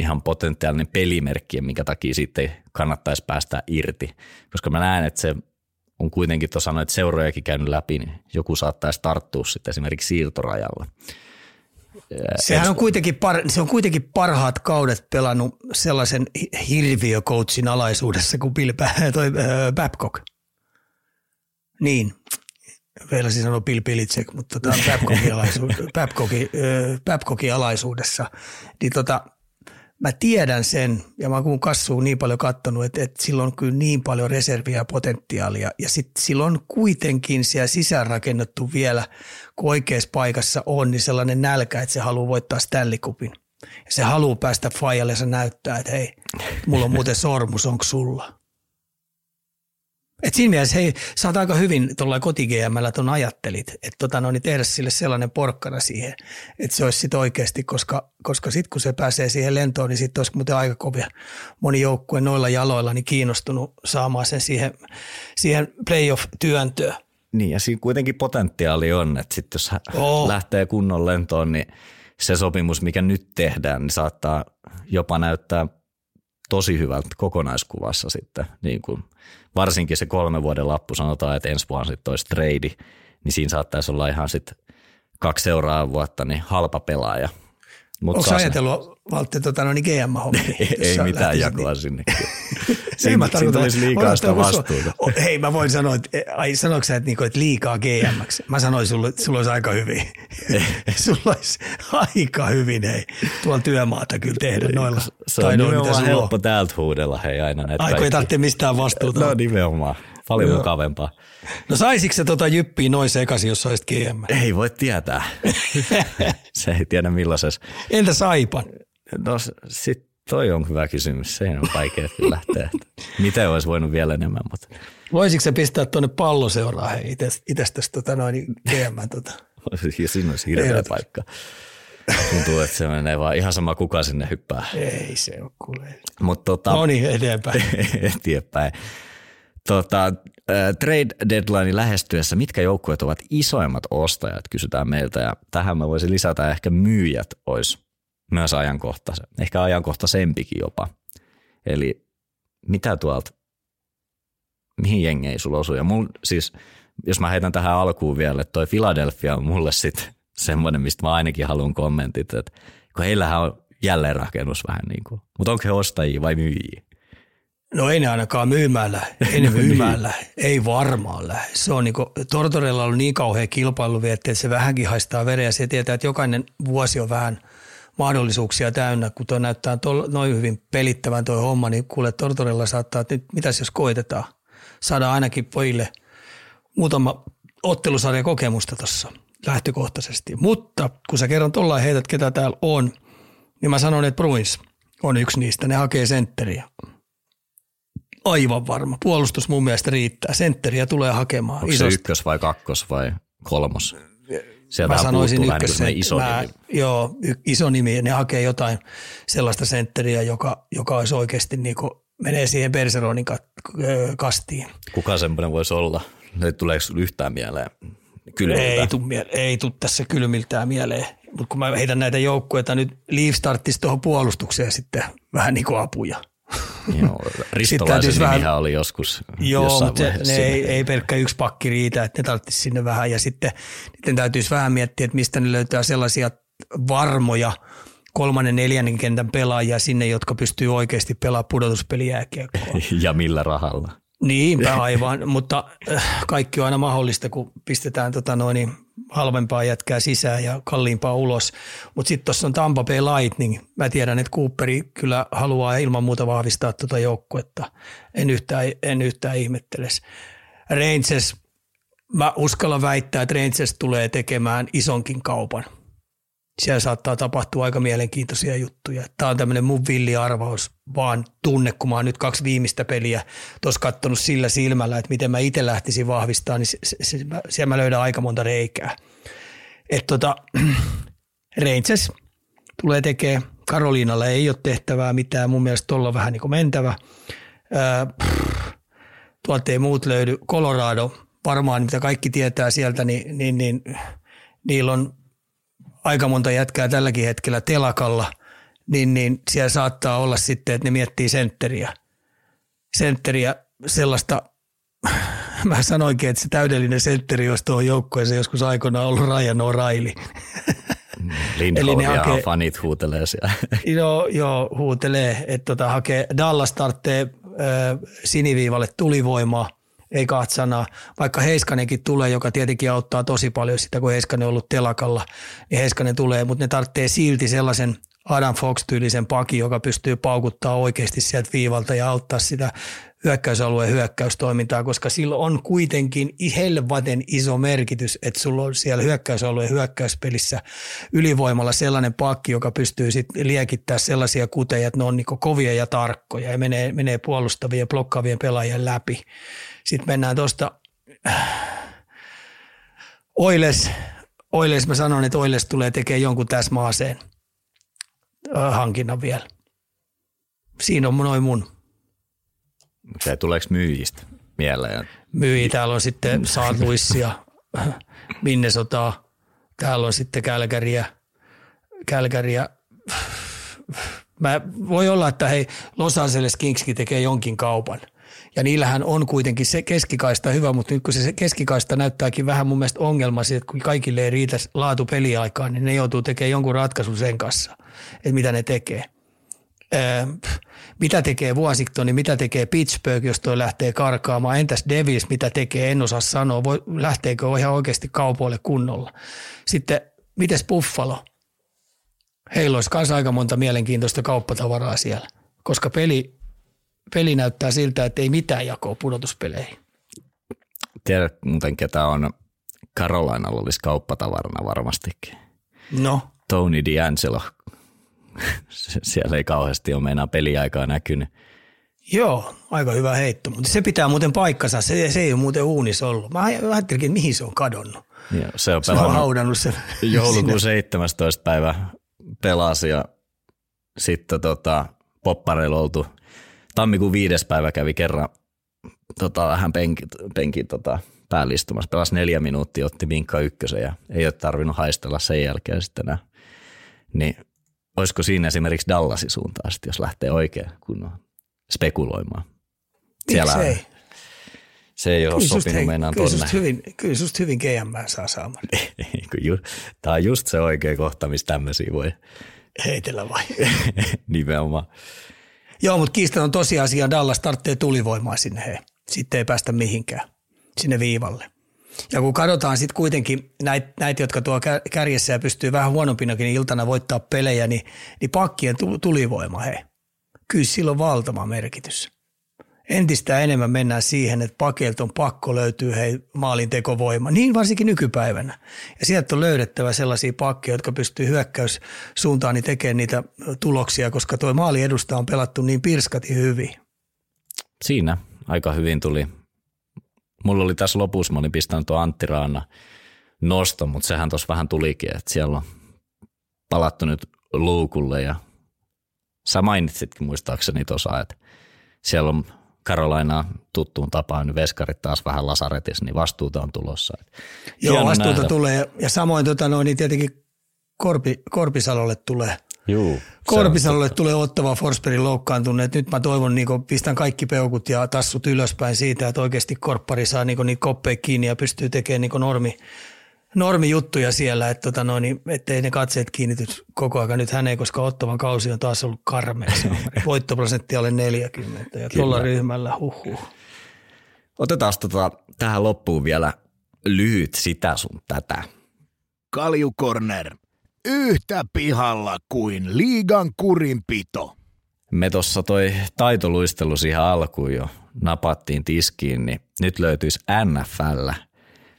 ihan potentiaalinen pelimerkki, minkä takia sitten kannattaisi päästä irti. Koska mä näen, että se on kuitenkin tuossa noita seurojakin käynyt läpi, niin joku saattaisi tarttua sitten esimerkiksi siirtorajalla. Sehän on kuitenkin, par, se on kuitenkin parhaat kaudet pelannut sellaisen hi- hirviöcoachin alaisuudessa kuin Bill toi, äh, Babcock. Niin, vielä siis sanoo Bill Belichick, mutta tämä on Babcockin, alaisu, Babcockin, äh, Babcockin alaisuudessa. Niin tota, mä tiedän sen, ja mä oon kassuun niin paljon kattonut, että, että sillä on kyllä niin paljon reserviä ja potentiaalia, ja sitten sillä on kuitenkin siellä sisäänrakennettu vielä, kun oikeassa paikassa on, niin sellainen nälkä, että se haluaa voittaa Stanley Cupin. Ja se haluaa päästä Fajalle ja se näyttää, että hei, mulla on muuten sormus, onko sulla? Et siinä mielessä, hei, sä oot aika hyvin tuolla kotigmllä ton ajattelit, että tota, no, niin tehdä sille sellainen porkkana siihen, että se olisi sitten oikeasti, koska, koska sitten kun se pääsee siihen lentoon, niin sitten olisi muuten aika kovia moni joukkue noilla jaloilla niin kiinnostunut saamaan sen siihen, siihen playoff-työntöön. Niin ja siinä kuitenkin potentiaali on, että sitten jos Oo. lähtee kunnon lentoon, niin se sopimus, mikä nyt tehdään, niin saattaa jopa näyttää tosi hyvältä kokonaiskuvassa sitten. Niin kuin varsinkin se kolme vuoden lappu sanotaan, että ensi vuonna sitten olisi trade, niin siinä saattaisi olla ihan sitten kaksi seuraavaa vuotta niin halpa pelaaja. Mut Onko ajatellut, Valtte, tota, no niin GM-hommia? ei, ei mitään jakoa sinne. Ei Siinä, mä siinä tulisi liikaa sitä vastuuta. Hei, mä voin sanoa, että ai, sanoiko sä, että, niinku, että liikaa gm Mä sanoin sulle, että sulla olisi aika hyvin. sulla olisi aika hyvin, hei, tuolla työmaata kyllä tehdä noilla Se on taidoilla, mitä nimenomaan on. helppo täältä huudella hei aina näitä Ai, kun ei tarvitse mistään vastuuta. No nimenomaan. Paljon Joo. mukavempaa. No saisitko se tota jyppiä noin sekaisin, jos saisit GM? Ei voi tietää. se ei tiedä millaisessa. Entä Saipan? No sit toi on hyvä kysymys. Se on vaikea lähteä. Miten olisi voinut vielä enemmän, mutta Voisitko se pistää tuonne palloseuraan hei, itsestäsi tota noin GM? Tota. ja siinä olisi hirveä Ehdotus. paikka. Tuntuu, että se menee vaan ihan sama kuka sinne hyppää. Ei se ole kuule. Mutta tota, No niin, eteenpäin. eteenpäin. Tota, trade deadline lähestyessä, mitkä joukkueet ovat isoimmat ostajat, kysytään meiltä. Ja tähän mä voisin lisätä ehkä myyjät olisi myös ajankohtaisen, ehkä ajankohtaisempikin jopa. Eli mitä tuolta, mihin jengeihin sulla osuu? Ja mul, siis, jos mä heitän tähän alkuun vielä, että toi Philadelphia on mulle sitten semmoinen, mistä mä ainakin haluan kommentit, että kun heillähän on jälleenrakennus vähän niin kuin, mutta onko he ostajia vai myyjiä? No ei ne ainakaan myymään lähde. Ei ne myymään lähde. Ei varmaan lähde. Se on niinku, Tortorella on niin kauhean kilpailu vielä, että se vähänkin haistaa vereä. Se tietää, että jokainen vuosi on vähän mahdollisuuksia täynnä, kun tuo näyttää tol, noin hyvin pelittävän tuo homma, niin kuule Tortorella saattaa, että nyt mitäs jos koitetaan. Saadaan ainakin pojille muutama ottelusarja kokemusta tuossa lähtökohtaisesti. Mutta kun sä kerran tuolla heität, ketä täällä on, niin mä sanon, että Bruins on yksi niistä. Ne hakee sentteriä. Aivan varma. Puolustus mun mielestä riittää. Sentteriä tulee hakemaan Onko se ykkös vai kakkos vai kolmos? Sieltä Mä sanoisin niin ykkös, kuin iso mä, nimi. Joo, y- iso nimi. Ne hakee jotain sellaista sentteriä, joka, joka olisi oikeasti niin kuin, menee siihen ö, kastiin. Kuka semmoinen voisi olla? Nyt tuleeko yhtään mieleen? Kylmiltä. Ei tuu, mie- ei tuu tässä kylmiltään mieleen. Mutta kun mä heitän näitä joukkueita, nyt Leaf starttisi tuohon puolustukseen sitten vähän niin kuin apuja. Joo, Ristolaisen nimihän vähän- oli joskus Joo, mutta se, ne ei, ei pelkkä yksi pakki riitä, että ne tarvitsisi sinne vähän. Ja sitten niiden täytyisi vähän miettiä, että mistä ne löytää sellaisia varmoja kolmannen, neljännen kentän pelaajia sinne, jotka pystyy oikeasti pelaamaan pudotuspelijääkiekkoa. Ja millä rahalla? Niinpä aivan, mutta äh, kaikki on aina mahdollista, kun pistetään tota noin, niin halvempaa jätkää sisään ja kalliimpaa ulos. Mutta sitten tuossa on Tampa Bay Lightning. Mä tiedän, että Cooperi kyllä haluaa ilman muuta vahvistaa tuota joukkuetta. En yhtään, en yhtään ihmetteles. Rangers, mä uskallan väittää, että Rangers tulee tekemään isonkin kaupan. Siellä saattaa tapahtua aika mielenkiintoisia juttuja. Tämä on tämmöinen mun villiarvaus, vaan tunne, kun mä oon nyt kaksi viimeistä peliä tuossa kattonut sillä silmällä, että miten mä itse lähtisin vahvistamaan, niin se, se, se, siellä mä löydän aika monta reikää. Että tota, Rangers tulee tekemään, Karoliinalla ei ole tehtävää mitään, mun mielestä tuolla on vähän niin kuin mentävä. Öö, tuolta ei muut löydy. Colorado, varmaan mitä kaikki tietää sieltä, niin, niin, niin niillä on aika monta jätkää tälläkin hetkellä telakalla, niin, niin siellä saattaa olla sitten, että ne miettii sentteriä. Sentteriä sellaista, mä sanoinkin, että se täydellinen sentteri olisi tuohon joukkueeseen joskus aikoinaan ollut Ryan O'Reilly. Lindholm ja hakee, fanit huutelee siellä. Joo, joo huutelee, että tota, hakee, Dallas tarvitsee siniviivalle tulivoimaa – ei kahta sanaa. Vaikka Heiskanenkin tulee, joka tietenkin auttaa tosi paljon sitä, kun Heiskanen on ollut telakalla, niin Heiskanen tulee, mutta ne tarvitsee silti sellaisen Adam Fox-tyylisen pakin, joka pystyy paukuttaa oikeasti sieltä viivalta ja auttaa sitä hyökkäysalueen hyökkäystoimintaa, koska sillä on kuitenkin helvaten iso merkitys, että sulla on siellä hyökkäysalueen hyökkäyspelissä ylivoimalla sellainen pakki, joka pystyy sitten liekittämään sellaisia kuteja, että ne on niinku kovia ja tarkkoja ja menee, menee puolustavien ja blokkaavien pelaajien läpi. Sitten mennään tuosta Oiles. Oiles, mä sanon, että Oiles tulee tekemään jonkun täsmäaseen hankinnan vielä. Siinä on noin mun. Se tuleeko myyjistä mieleen? Myyjiä. Täällä on sitten Saat Luissia, Minnesotaa. Täällä on sitten Kälkäriä. Kälkäriä. Mä, voi olla, että hei, Los Angeles Kingskin tekee jonkin kaupan – ja niillähän on kuitenkin se keskikaista hyvä, mutta nyt kun se keskikaista näyttääkin vähän mun mielestä ongelmasi, että kun kaikille ei riitä laatu peliaikaan, niin ne joutuu tekemään jonkun ratkaisun sen kanssa, että mitä ne tekee. Öö, mitä tekee Washington, niin mitä tekee Pittsburgh, jos toi lähtee karkaamaan. Entäs Devils, mitä tekee, en osaa sanoa. Voi, lähteekö ihan oikeasti kaupoille kunnolla. Sitten, mites Buffalo? Heillä olisi myös aika monta mielenkiintoista kauppatavaraa siellä, koska peli peli näyttää siltä, että ei mitään jakoa pudotuspeleihin. Tiedät muuten, ketä on Carolina olisi kauppatavarana varmastikin. No? Tony D'Angelo. Siellä ei kauheasti ole meinaa peliaikaa näkynyt. Joo, aika hyvä heitto, mutta se pitää muuten paikkansa. Se, se ei ole muuten uunis ollut. Mä ajattelin, että mihin se on kadonnut. Joo, se on, se on haudannut sen. Joulukuun 17. päivä pelasi ja sitten tota, poppareilla oltu tammikuun viides päivä kävi kerran tota, vähän penkin, penkin tota, päälistumassa. Pelasi neljä minuuttia, otti vinkka ykkösen ja ei ole tarvinnut haistella sen jälkeen sitten enää. Niin olisiko siinä esimerkiksi Dallasin suuntaan sitten, jos lähtee oikein kunnon spekuloimaan? Siellä, ei? Se ei ole sopinut meinaan kyllä tonne. Hyvin, kyllä susta hyvin GM saa saamaan. Tämä on just se oikea kohta, missä tämmöisiä voi heitellä vai? Nimenomaan. Joo, mutta kiistan on tosiasia, Dallas tarvitsee tulivoimaa sinne he. Sitten ei päästä mihinkään, sinne viivalle. Ja kun katsotaan sitten kuitenkin näitä, näit, jotka tuo kärjessä ja pystyy vähän huonompinakin iltana voittaa pelejä, niin, niin pakkien tulivoima he. Kyllä sillä on valtava merkitys entistä enemmän mennään siihen, että pakeilta on pakko löytyä hei maalin tekovoima, niin varsinkin nykypäivänä. Ja sieltä on löydettävä sellaisia pakkeja, jotka pystyy hyökkäyssuuntaan niin tekemään niitä tuloksia, koska tuo maali edusta on pelattu niin pirskati hyvin. Siinä aika hyvin tuli. Mulla oli tässä lopussa, mä olin pistänyt tuo Antti Raana nosto, mutta sehän tuossa vähän tulikin, että siellä on palattu nyt luukulle ja sä mainitsitkin muistaakseni tuossa, että siellä on Karolainaa tuttuun tapaan, niin veskarit taas vähän lasaretissa, niin vastuuta on tulossa. Joo, Hieno vastuuta nähdä. tulee. Ja samoin tota noin, niin tietenkin Korpi, Korpisalolle tulee. Juu, Korpisalolle tulee ottava Forsbergin loukkaantuneet. Nyt mä toivon, niin pistän kaikki peukut ja tassut ylöspäin siitä, että oikeasti Korppari saa niin niitä koppeja kiinni ja pystyy tekemään niin normi, normijuttuja siellä, että tota noin, niin ettei ne katseet kiinnity koko ajan nyt häneen, koska ottavan kausi on taas ollut karmea. Voittoprosentti alle 40 ja tuolla ryhmällä huhhuh. Otetaan tota, tähän loppuun vielä lyhyt sitä sun tätä. Kaljukorner. Yhtä pihalla kuin liigan kurinpito. Me tuossa toi taitoluistelu siihen alkuun jo napattiin tiskiin, niin nyt löytyisi NFL.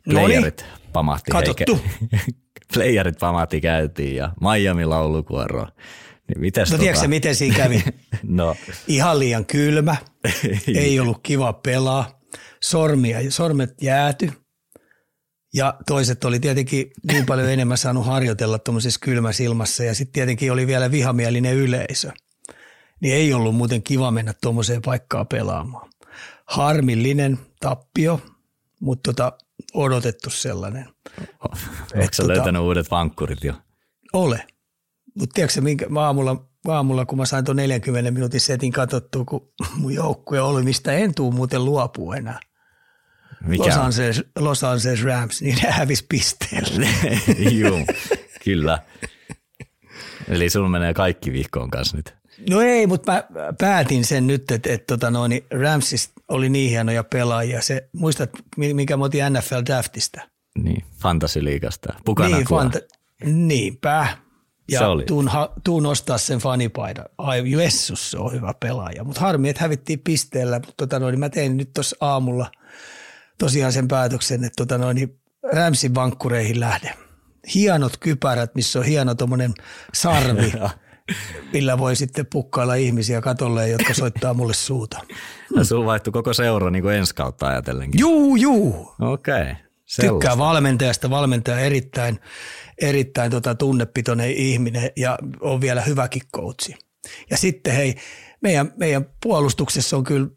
Playerit pamahti Katottu. Heike, playerit pamatti käytiin ja Miami laulukuoro. Niin mites No tota... tiedätkö miten siinä kävi? No, Ihan liian kylmä, ei ollut kiva pelaa, sormia, sormet jääty ja toiset oli tietenkin niin paljon enemmän saanut harjoitella tuommoisessa kylmässä ilmassa ja sitten tietenkin oli vielä vihamielinen yleisö. Niin ei ollut muuten kiva mennä tuommoiseen paikkaan pelaamaan. Harmillinen tappio, mutta tota, odotettu sellainen. sä tota- löytänyt uudet vankkurit jo? Ole. Mutta tiedätkö minkä, aamulla, aamulla, kun mä sain tuon 40 minuutin setin katsottua, kun mun joukkue oli, mistä en tuu muuten luopua enää. Mikä Los? Angeles, Los Angeles Rams, niin ne hävisi pisteelle. Juu, kyllä. Eli sulla menee kaikki vihkoon kanssa nyt. No ei, mutta mä päätin sen nyt, että, että tota noin, niin Ramsista oli niin hienoja pelaajia. Se, muistat, mi- mikä mä otin NFL Draftista? Niin, fantasiliikasta. Pukana niin, fanta- niinpä. Ja Se oli. tuun, ha- tuun ostaa sen fanipaidan. Ai Jessus, se on hyvä pelaaja. Mutta harmi, että hävittiin pisteellä. Mutta tota noin, mä tein nyt tuossa aamulla tosiaan sen päätöksen, että tota noin, niin Ramsin vankkureihin lähden. Hienot kypärät, missä on hieno tuommoinen sarvi, millä voi sitten pukkailla ihmisiä katolle, jotka soittaa mulle suuta. Ja sulla vaihtui koko seura niin kuin ensi kautta ajatellenkin. Juu, juu. Okei. Okay. Tykkää valmentajasta, valmentaja erittäin, erittäin tota tunnepitoinen ihminen ja on vielä hyväkin coachi. Ja sitten hei, meidän, meidän puolustuksessa on kyllä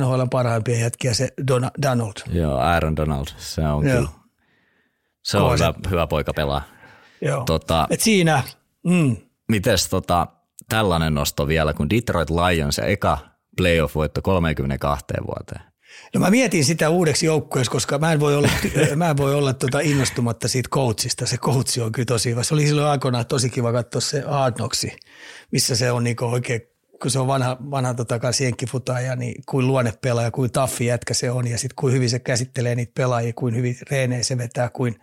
NHL parhaimpia jätkiä se Dona, Donald. Joo, Aaron Donald. Se on Joo. kyllä. Se on hyvä, hyvä poika pelaa. Joo. Tota, Et siinä, mm, mites tota, tällainen nosto vielä, kun Detroit Lions ja eka playoff-voitto 32 vuoteen. No mä mietin sitä uudeksi joukkueeksi, koska mä en voi olla, mä en voi olla tuota innostumatta siitä coachista. Se coachi on kyllä tosi hyvä. Se oli silloin aikoinaan tosi kiva katsoa se Hard Knocksi, missä se on niinku oikein, kun se on vanha, vanha tota jenkkifutaaja, niin kuin luonnepelaaja, kuin taffi jätkä se on ja sitten kuin hyvin se käsittelee niitä pelaajia, kuin hyvin reenejä se vetää, kuin,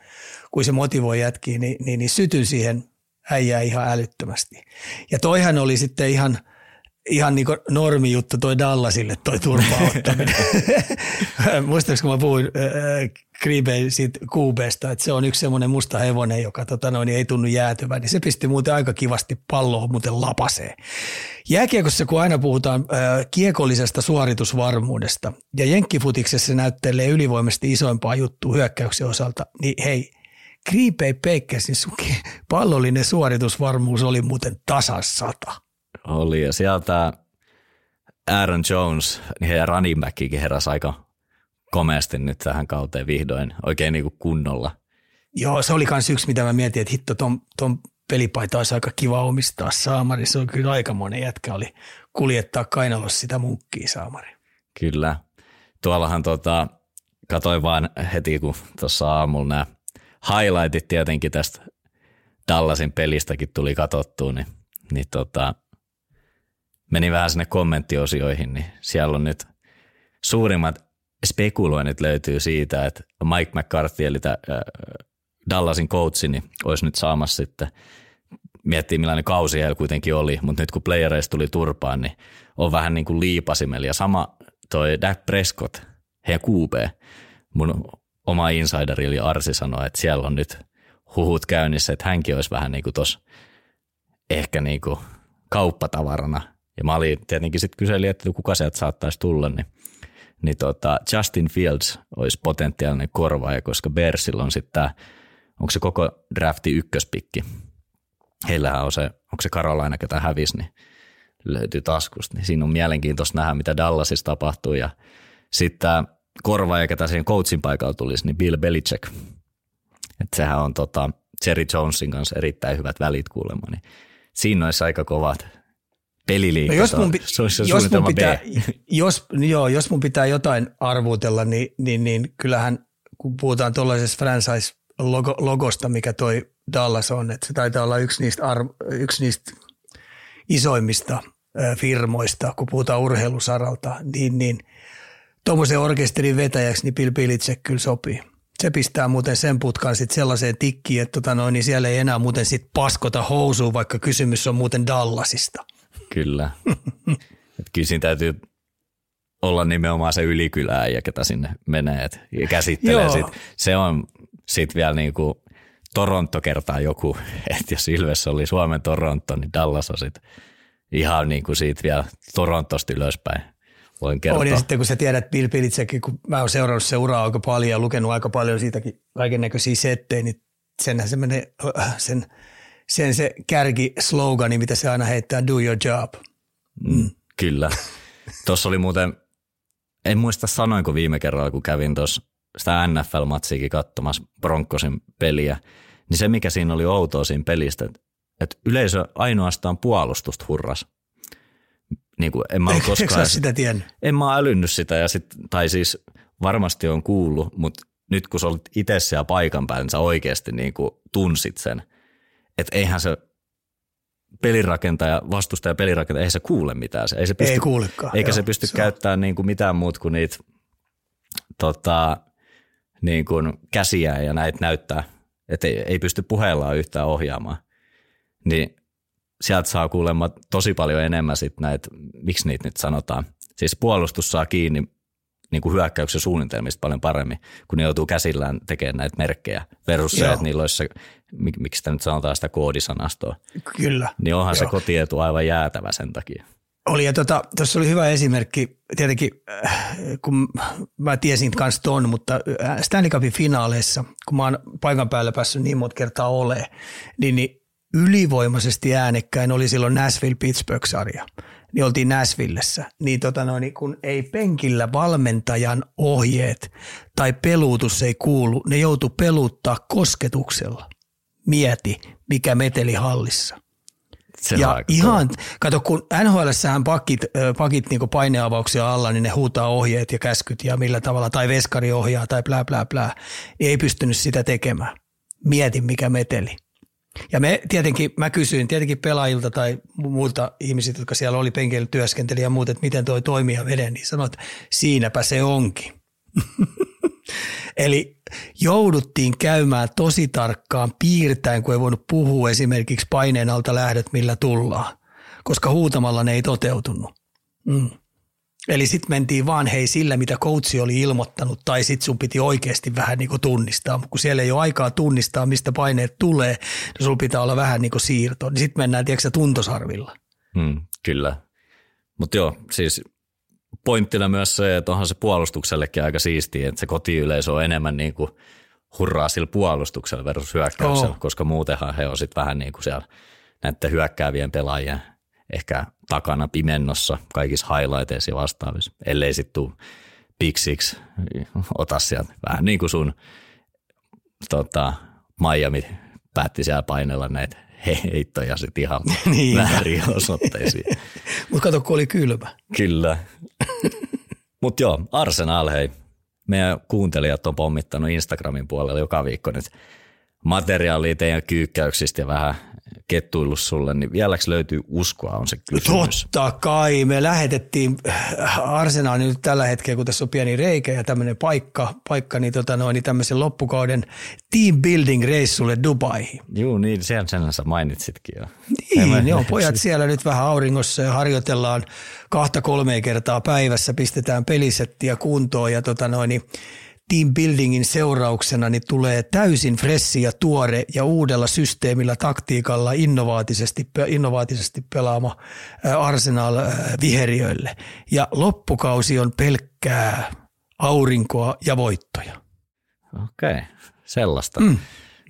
kuin se motivoi jätkiä, niin, niin, niin sytyn siihen äijää ihan älyttömästi. Ja toihan oli sitten ihan – ihan niin normi juttu toi Dallasille toi turvauttaminen. Muistatko, kun mä puhuin äh, siitä QBstä, että se on yksi semmoinen musta hevonen, joka tota noin, ei tunnu jäätyvän, niin se pisti muuten aika kivasti palloa muuten lapaseen. Jääkiekossa, kun aina puhutaan äh, kiekollisesta suoritusvarmuudesta ja jenkkifutiksessa se näyttelee ylivoimaisesti isoimpaa juttua hyökkäyksen osalta, niin hei, Green Bay Packersin suki pallollinen suoritusvarmuus oli muuten tasan sata. Oli ja sieltä Aaron Jones, niin heidän running backikin heräsi aika komeasti nyt tähän kauteen vihdoin, oikein niin kuin kunnolla. Joo, se oli myös yksi, mitä mä mietin, että hitto, ton, ton pelipaita olisi aika kiva omistaa saamari. Se on kyllä aika monen jätkä oli kuljettaa kainalossa sitä munkkia saamari. Kyllä. Tuollahan tota, katoin vaan heti, kun tuossa aamulla nämä highlightit tietenkin tästä Dallasin pelistäkin tuli katsottua, niin, niin tota, meni vähän sinne kommenttiosioihin, niin siellä on nyt suurimmat spekuloinnit löytyy siitä, että Mike McCarthy, eli tämä Dallasin coachi, niin olisi nyt saamassa sitten, miettii millainen kausi heillä kuitenkin oli, mutta nyt kun playereista tuli turpaan, niin on vähän niin kuin liipasimella. Ja sama toi Dak Prescott, heidän QB, mun oma insideri eli Arsi sanoi, että siellä on nyt huhut käynnissä, että hänkin olisi vähän niin kuin tuossa ehkä niin kuin kauppatavarana. Ja mä olin tietenkin sitten kyselin, että kuka sieltä saattaisi tulla, niin, niin tota Justin Fields olisi potentiaalinen korvaaja, koska Bearsilla on sitten tämä, onko se koko drafti ykköspikki. Heillähän on se, onko se Carolina, ketä hävisi, niin löytyy taskusta. Niin siinä on mielenkiintoista nähdä, mitä Dallasissa tapahtuu. Ja sitten korvaaja, ketä siihen coachin paikalla tulisi, niin Bill Belichick. Että sehän on tota Jerry Jonesin kanssa erittäin hyvät välit kuulemma. Niin siinä olisi aika kovat peliliikat. No jos, mun, se jos, mun pitää, jos, joo, jos mun pitää jotain arvuutella, niin, niin, niin kyllähän kun puhutaan tuollaisesta franchise-logosta, mikä toi Dallas on, että se taitaa olla yksi niistä, arv- yksi niistä isoimmista firmoista, kun puhutaan urheilusaralta, niin, niin tuommoisen orkesterin vetäjäksi niin Bill Belichick kyllä sopii. Se pistää muuten sen putkan sitten sellaiseen tikkiin, että tota noin, niin siellä ei enää muuten sit paskota housuun, vaikka kysymys on muuten Dallasista. Kyllä. Et kyllä siinä täytyy olla nimenomaan se ylikylää ja ketä sinne menee et, ja käsittelee Joo. sit. Se on sitten vielä niinku Toronto kertaa joku, että jos Ilves oli Suomen Toronto, niin Dallas on sit ihan niin kuin siitä vielä Torontosta ylöspäin. Voin kertoa. On ja sitten kun sä tiedät Bill Belichickin, kun mä oon seurannut seuraa aika paljon ja lukenut aika paljon siitäkin kaiken näköisiä settejä, niin senhän se menee, sen, sen se kärki slogani, mitä se aina heittää, do your job. Mm, kyllä. Tuossa oli muuten, en muista sanoinko viime kerralla, kun kävin tuossa sitä NFL-matsiikin katsomassa Broncosin peliä, niin se mikä siinä oli outoa siinä pelistä, että, että yleisö ainoastaan puolustusta hurras. Niin kuin en mä ole koskaan, sitä tiennyt? En mä älynnyt sitä, ja sit, tai siis varmasti on kuullut, mutta nyt kun sä olit itse siellä paikan päällä, niin sä oikeasti niin kuin tunsit sen, että eihän se pelirakentaja, vastustaja pelirakentaja, ei se kuule mitään. Ei, se pysty, ei kuulekaan. Eikä joo, se pysty se käyttämään niin kuin mitään muuta kuin niitä tota, niin kuin käsiä ja näitä näyttää, että ei, ei pysty puheellaan yhtään ohjaamaan. Niin sieltä saa kuulemma tosi paljon enemmän sit näitä, miksi niitä nyt sanotaan. Siis puolustus saa kiinni niin kuin hyökkäyksen suunnitelmista paljon paremmin, kun ne joutuu käsillään tekemään näitä merkkejä versus se, että niillä olisi se, miksi sitä nyt sanotaan sitä koodisanastoa. Kyllä. Niin onhan Joo. se kotietu aivan jäätävä sen takia. Oli ja tuossa tota, oli hyvä esimerkki, tietenkin kun mä tiesin kanssa ton, mutta Stanley Cupin finaaleissa, kun mä oon paikan päällä päässyt niin monta kertaa ole, niin, niin ylivoimaisesti äänekkäin oli silloin Nashville-Pittsburgh-sarja. Niin oltiin Nashvillessä. Niin, tota noin, kun ei penkillä valmentajan ohjeet tai peluutus ei kuulu, ne joutu peluuttaa kosketuksella. Mieti, mikä meteli hallissa. Se ja ihan, kato kun NHLssähän pakit, pakit niin paineavauksia alla, niin ne huutaa ohjeet ja käskyt ja millä tavalla, tai veskari ohjaa tai plää plää plää, ei pystynyt sitä tekemään. Mieti mikä meteli. Ja me tietenkin, mä kysyin tietenkin pelaajilta tai muilta ihmisiltä, jotka siellä oli penkillä työskenteli ja muut, että miten toi toimii ja veden, niin sanoit, että siinäpä se onkin. Eli jouduttiin käymään tosi tarkkaan piirtäen, kun ei voinut puhua esimerkiksi paineen alta lähdöt, millä tullaan, koska huutamalla ne ei toteutunut. Mm. Eli sitten mentiin vaan hei sillä, mitä coachi oli ilmoittanut, tai sitten sun piti oikeasti vähän niin kuin tunnistaa. Mutta kun siellä ei ole aikaa tunnistaa, mistä paineet tulee, niin sulla pitää olla vähän niin kuin siirto. Niin sitten mennään, tiedätkö tuntosarvilla. Hmm, kyllä. Mutta joo, siis pointtina myös se, että onhan se puolustuksellekin aika siistiä, että se kotiyleisö on enemmän niin kuin hurraa sillä puolustuksella versus hyökkäyksellä, oh. koska muutenhan he on sitten vähän niin kuin siellä näiden hyökkäävien pelaajien ehkä takana pimennossa kaikissa highlighteissa ja vastaavissa, ellei sitten tule Big Six, ota sieltä vähän niin kuin sun tota, Miami päätti siellä painella näitä heittoja sitten ihan niin. väärin osoitteisiin. Mutta kato, kun oli kylmä. Kyllä. Mutta joo, Arsenal hei. Meidän kuuntelijat on pommittanut Instagramin puolella joka viikko nyt materiaalia teidän kyykkäyksistä ja vähän kettuillut sulle, niin vieläks löytyy uskoa on se kysymys? Totta kai. Me lähetettiin Arsenalin nyt tällä hetkellä, kun tässä on pieni reikä ja tämmöinen paikka, paikka niin, tota noin, niin tämmöisen loppukauden team building reissulle Dubaihin. Joo, niin sen, sen sä mainitsitkin jo. Niin, ne on pojat siellä nyt vähän auringossa ja harjoitellaan kahta kolme kertaa päivässä, pistetään pelisettiä kuntoon ja tota noin, niin team buildingin seurauksena niin tulee täysin fressi ja tuore ja uudella systeemillä, taktiikalla innovaatisesti, innovaatisesti pelaama Arsenal viheriöille. Ja loppukausi on pelkkää aurinkoa ja voittoja. Okei, okay. sellaista. Mm.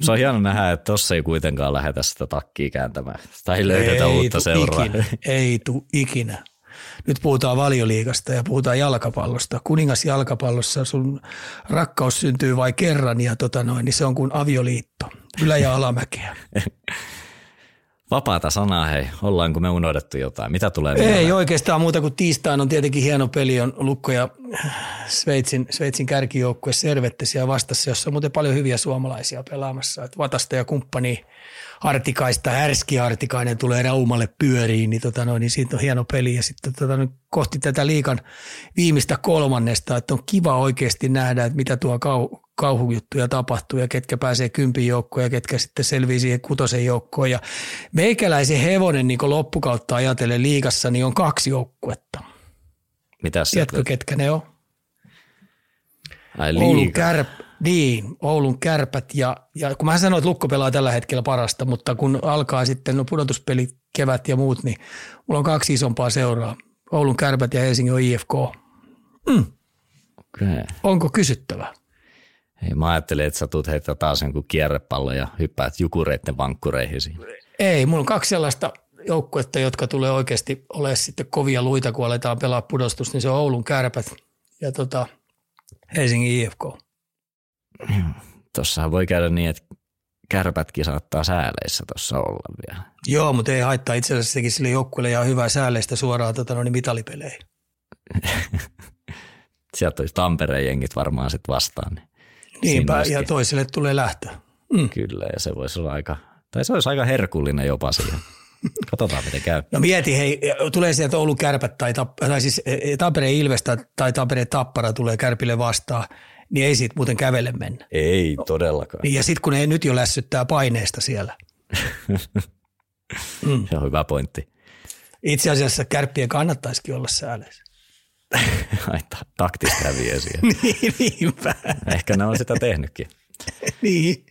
Se on hieno nähdä, että tuossa ei kuitenkaan lähdetä sitä takkia kääntämään. Tai löydetä ei uutta seuraa. Ikinä, ei tule ikinä. Nyt puhutaan valioliigasta ja puhutaan jalkapallosta. Kuningas jalkapallossa sun rakkaus syntyy vain kerran ja tota noin, niin se on kuin avioliitto. Ylä- ja alamäkeä. Vapaata sanaa, hei. Ollaanko me unohdettu jotain? Mitä tulee Ei mieleen? oikeastaan muuta kuin tiistain on tietenkin hieno peli, on Lukko ja Sveitsin, Sveitsin kärkijoukkue Servettesiä vastassa, jossa on muuten paljon hyviä suomalaisia pelaamassa. Et Vatasta ja kumppani Artikaista, Härski Artikainen tulee Raumalle pyöriin, niin, tota noin, niin siitä on hieno peli. Ja sitten tota, noin, kohti tätä liikan viimeistä kolmannesta, että on kiva oikeasti nähdä, että mitä tuo kau, kauhujuttuja tapahtuu ja ketkä pääsee kympin joukkoon ja ketkä sitten selvii siihen kutosen joukkoon. Ja meikäläisen hevonen niin loppukautta ajatellen liigassa, niin on kaksi joukkuetta. Mitäs Tiedätkö, ketkä ne on? Ai Oulun, kärp, Niin, Oulun kärpät ja, ja kun mä sanoin, että Lukko pelaa tällä hetkellä parasta, mutta kun alkaa sitten no pudotuspeli kevät ja muut, niin mulla on kaksi isompaa seuraa. Oulun kärpät ja Helsingin IFK. Mm. Okay. Onko kysyttävä? Ei, mä ajattelin, että sä tulet heittää taas jonkun kierrepallo ja hyppäät jukureitten vankkureihin. Ei, mulla on kaksi sellaista joukkuetta, jotka tulee oikeasti olemaan sitten kovia luita, kun aletaan pelaa pudostusta, niin se on Oulun kärpät ja tota, Helsingin IFK. Tossahan voi käydä niin, että kärpätkin saattaa sääleissä tuossa olla vielä. Joo, mutta ei haittaa. Itse asiassa sekin sille joukkueelle ihan hyvää sääleistä suoraan tota, no, niin mitalipeleihin. Sieltä olisi Tampereen jengit varmaan sitten vastaan. Niin Niinpä, ja toiselle tulee lähtö. Mm. Kyllä, ja se voisi olla aika, tai se olisi aika herkullinen jopa siihen. Katsotaan, miten käy. No mieti, hei, tulee sieltä Oulun kärpät tai, tai siis e, e, Tampereen Ilvestä tai Tampereen Tappara tulee kärpille vastaan, niin ei siitä muuten kävele mennä. Ei todellakaan. Niin, ja sitten kun ne nyt jo lässyttää paineesta siellä. mm. Se on hyvä pointti. Itse asiassa kärppien kannattaisikin olla sääleissä. Ai, taktista häviää siihen. niin, niinpä. Ehkä ne on sitä tehnytkin. niin.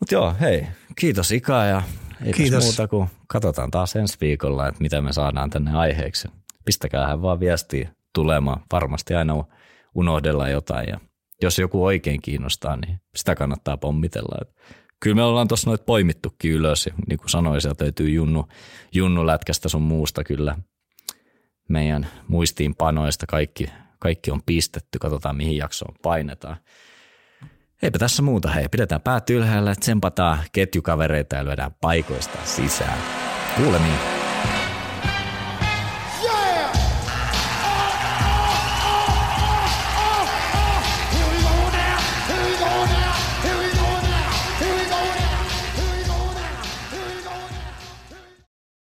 Mutta joo, hei, kiitos Ika ja ei kiitos. muuta kuin katsotaan taas ensi viikolla, että mitä me saadaan tänne aiheeksi. Pistäkäähän vaan viestiä tulemaan. Varmasti aina unohdella jotain ja jos joku oikein kiinnostaa, niin sitä kannattaa pommitella. Kyllä me ollaan tuossa noit poimittukin ylös ja niin kuin sanoin, sieltä löytyy junnu, junnu lätkästä sun muusta kyllä meidän muistiinpanoista. Kaikki, kaikki on pistetty, katsotaan mihin jaksoon painetaan. Eipä tässä muuta, hei, pidetään päät ylhäällä, tsempataan ketjukavereita ja lyödään paikoista sisään. Kuulemiin.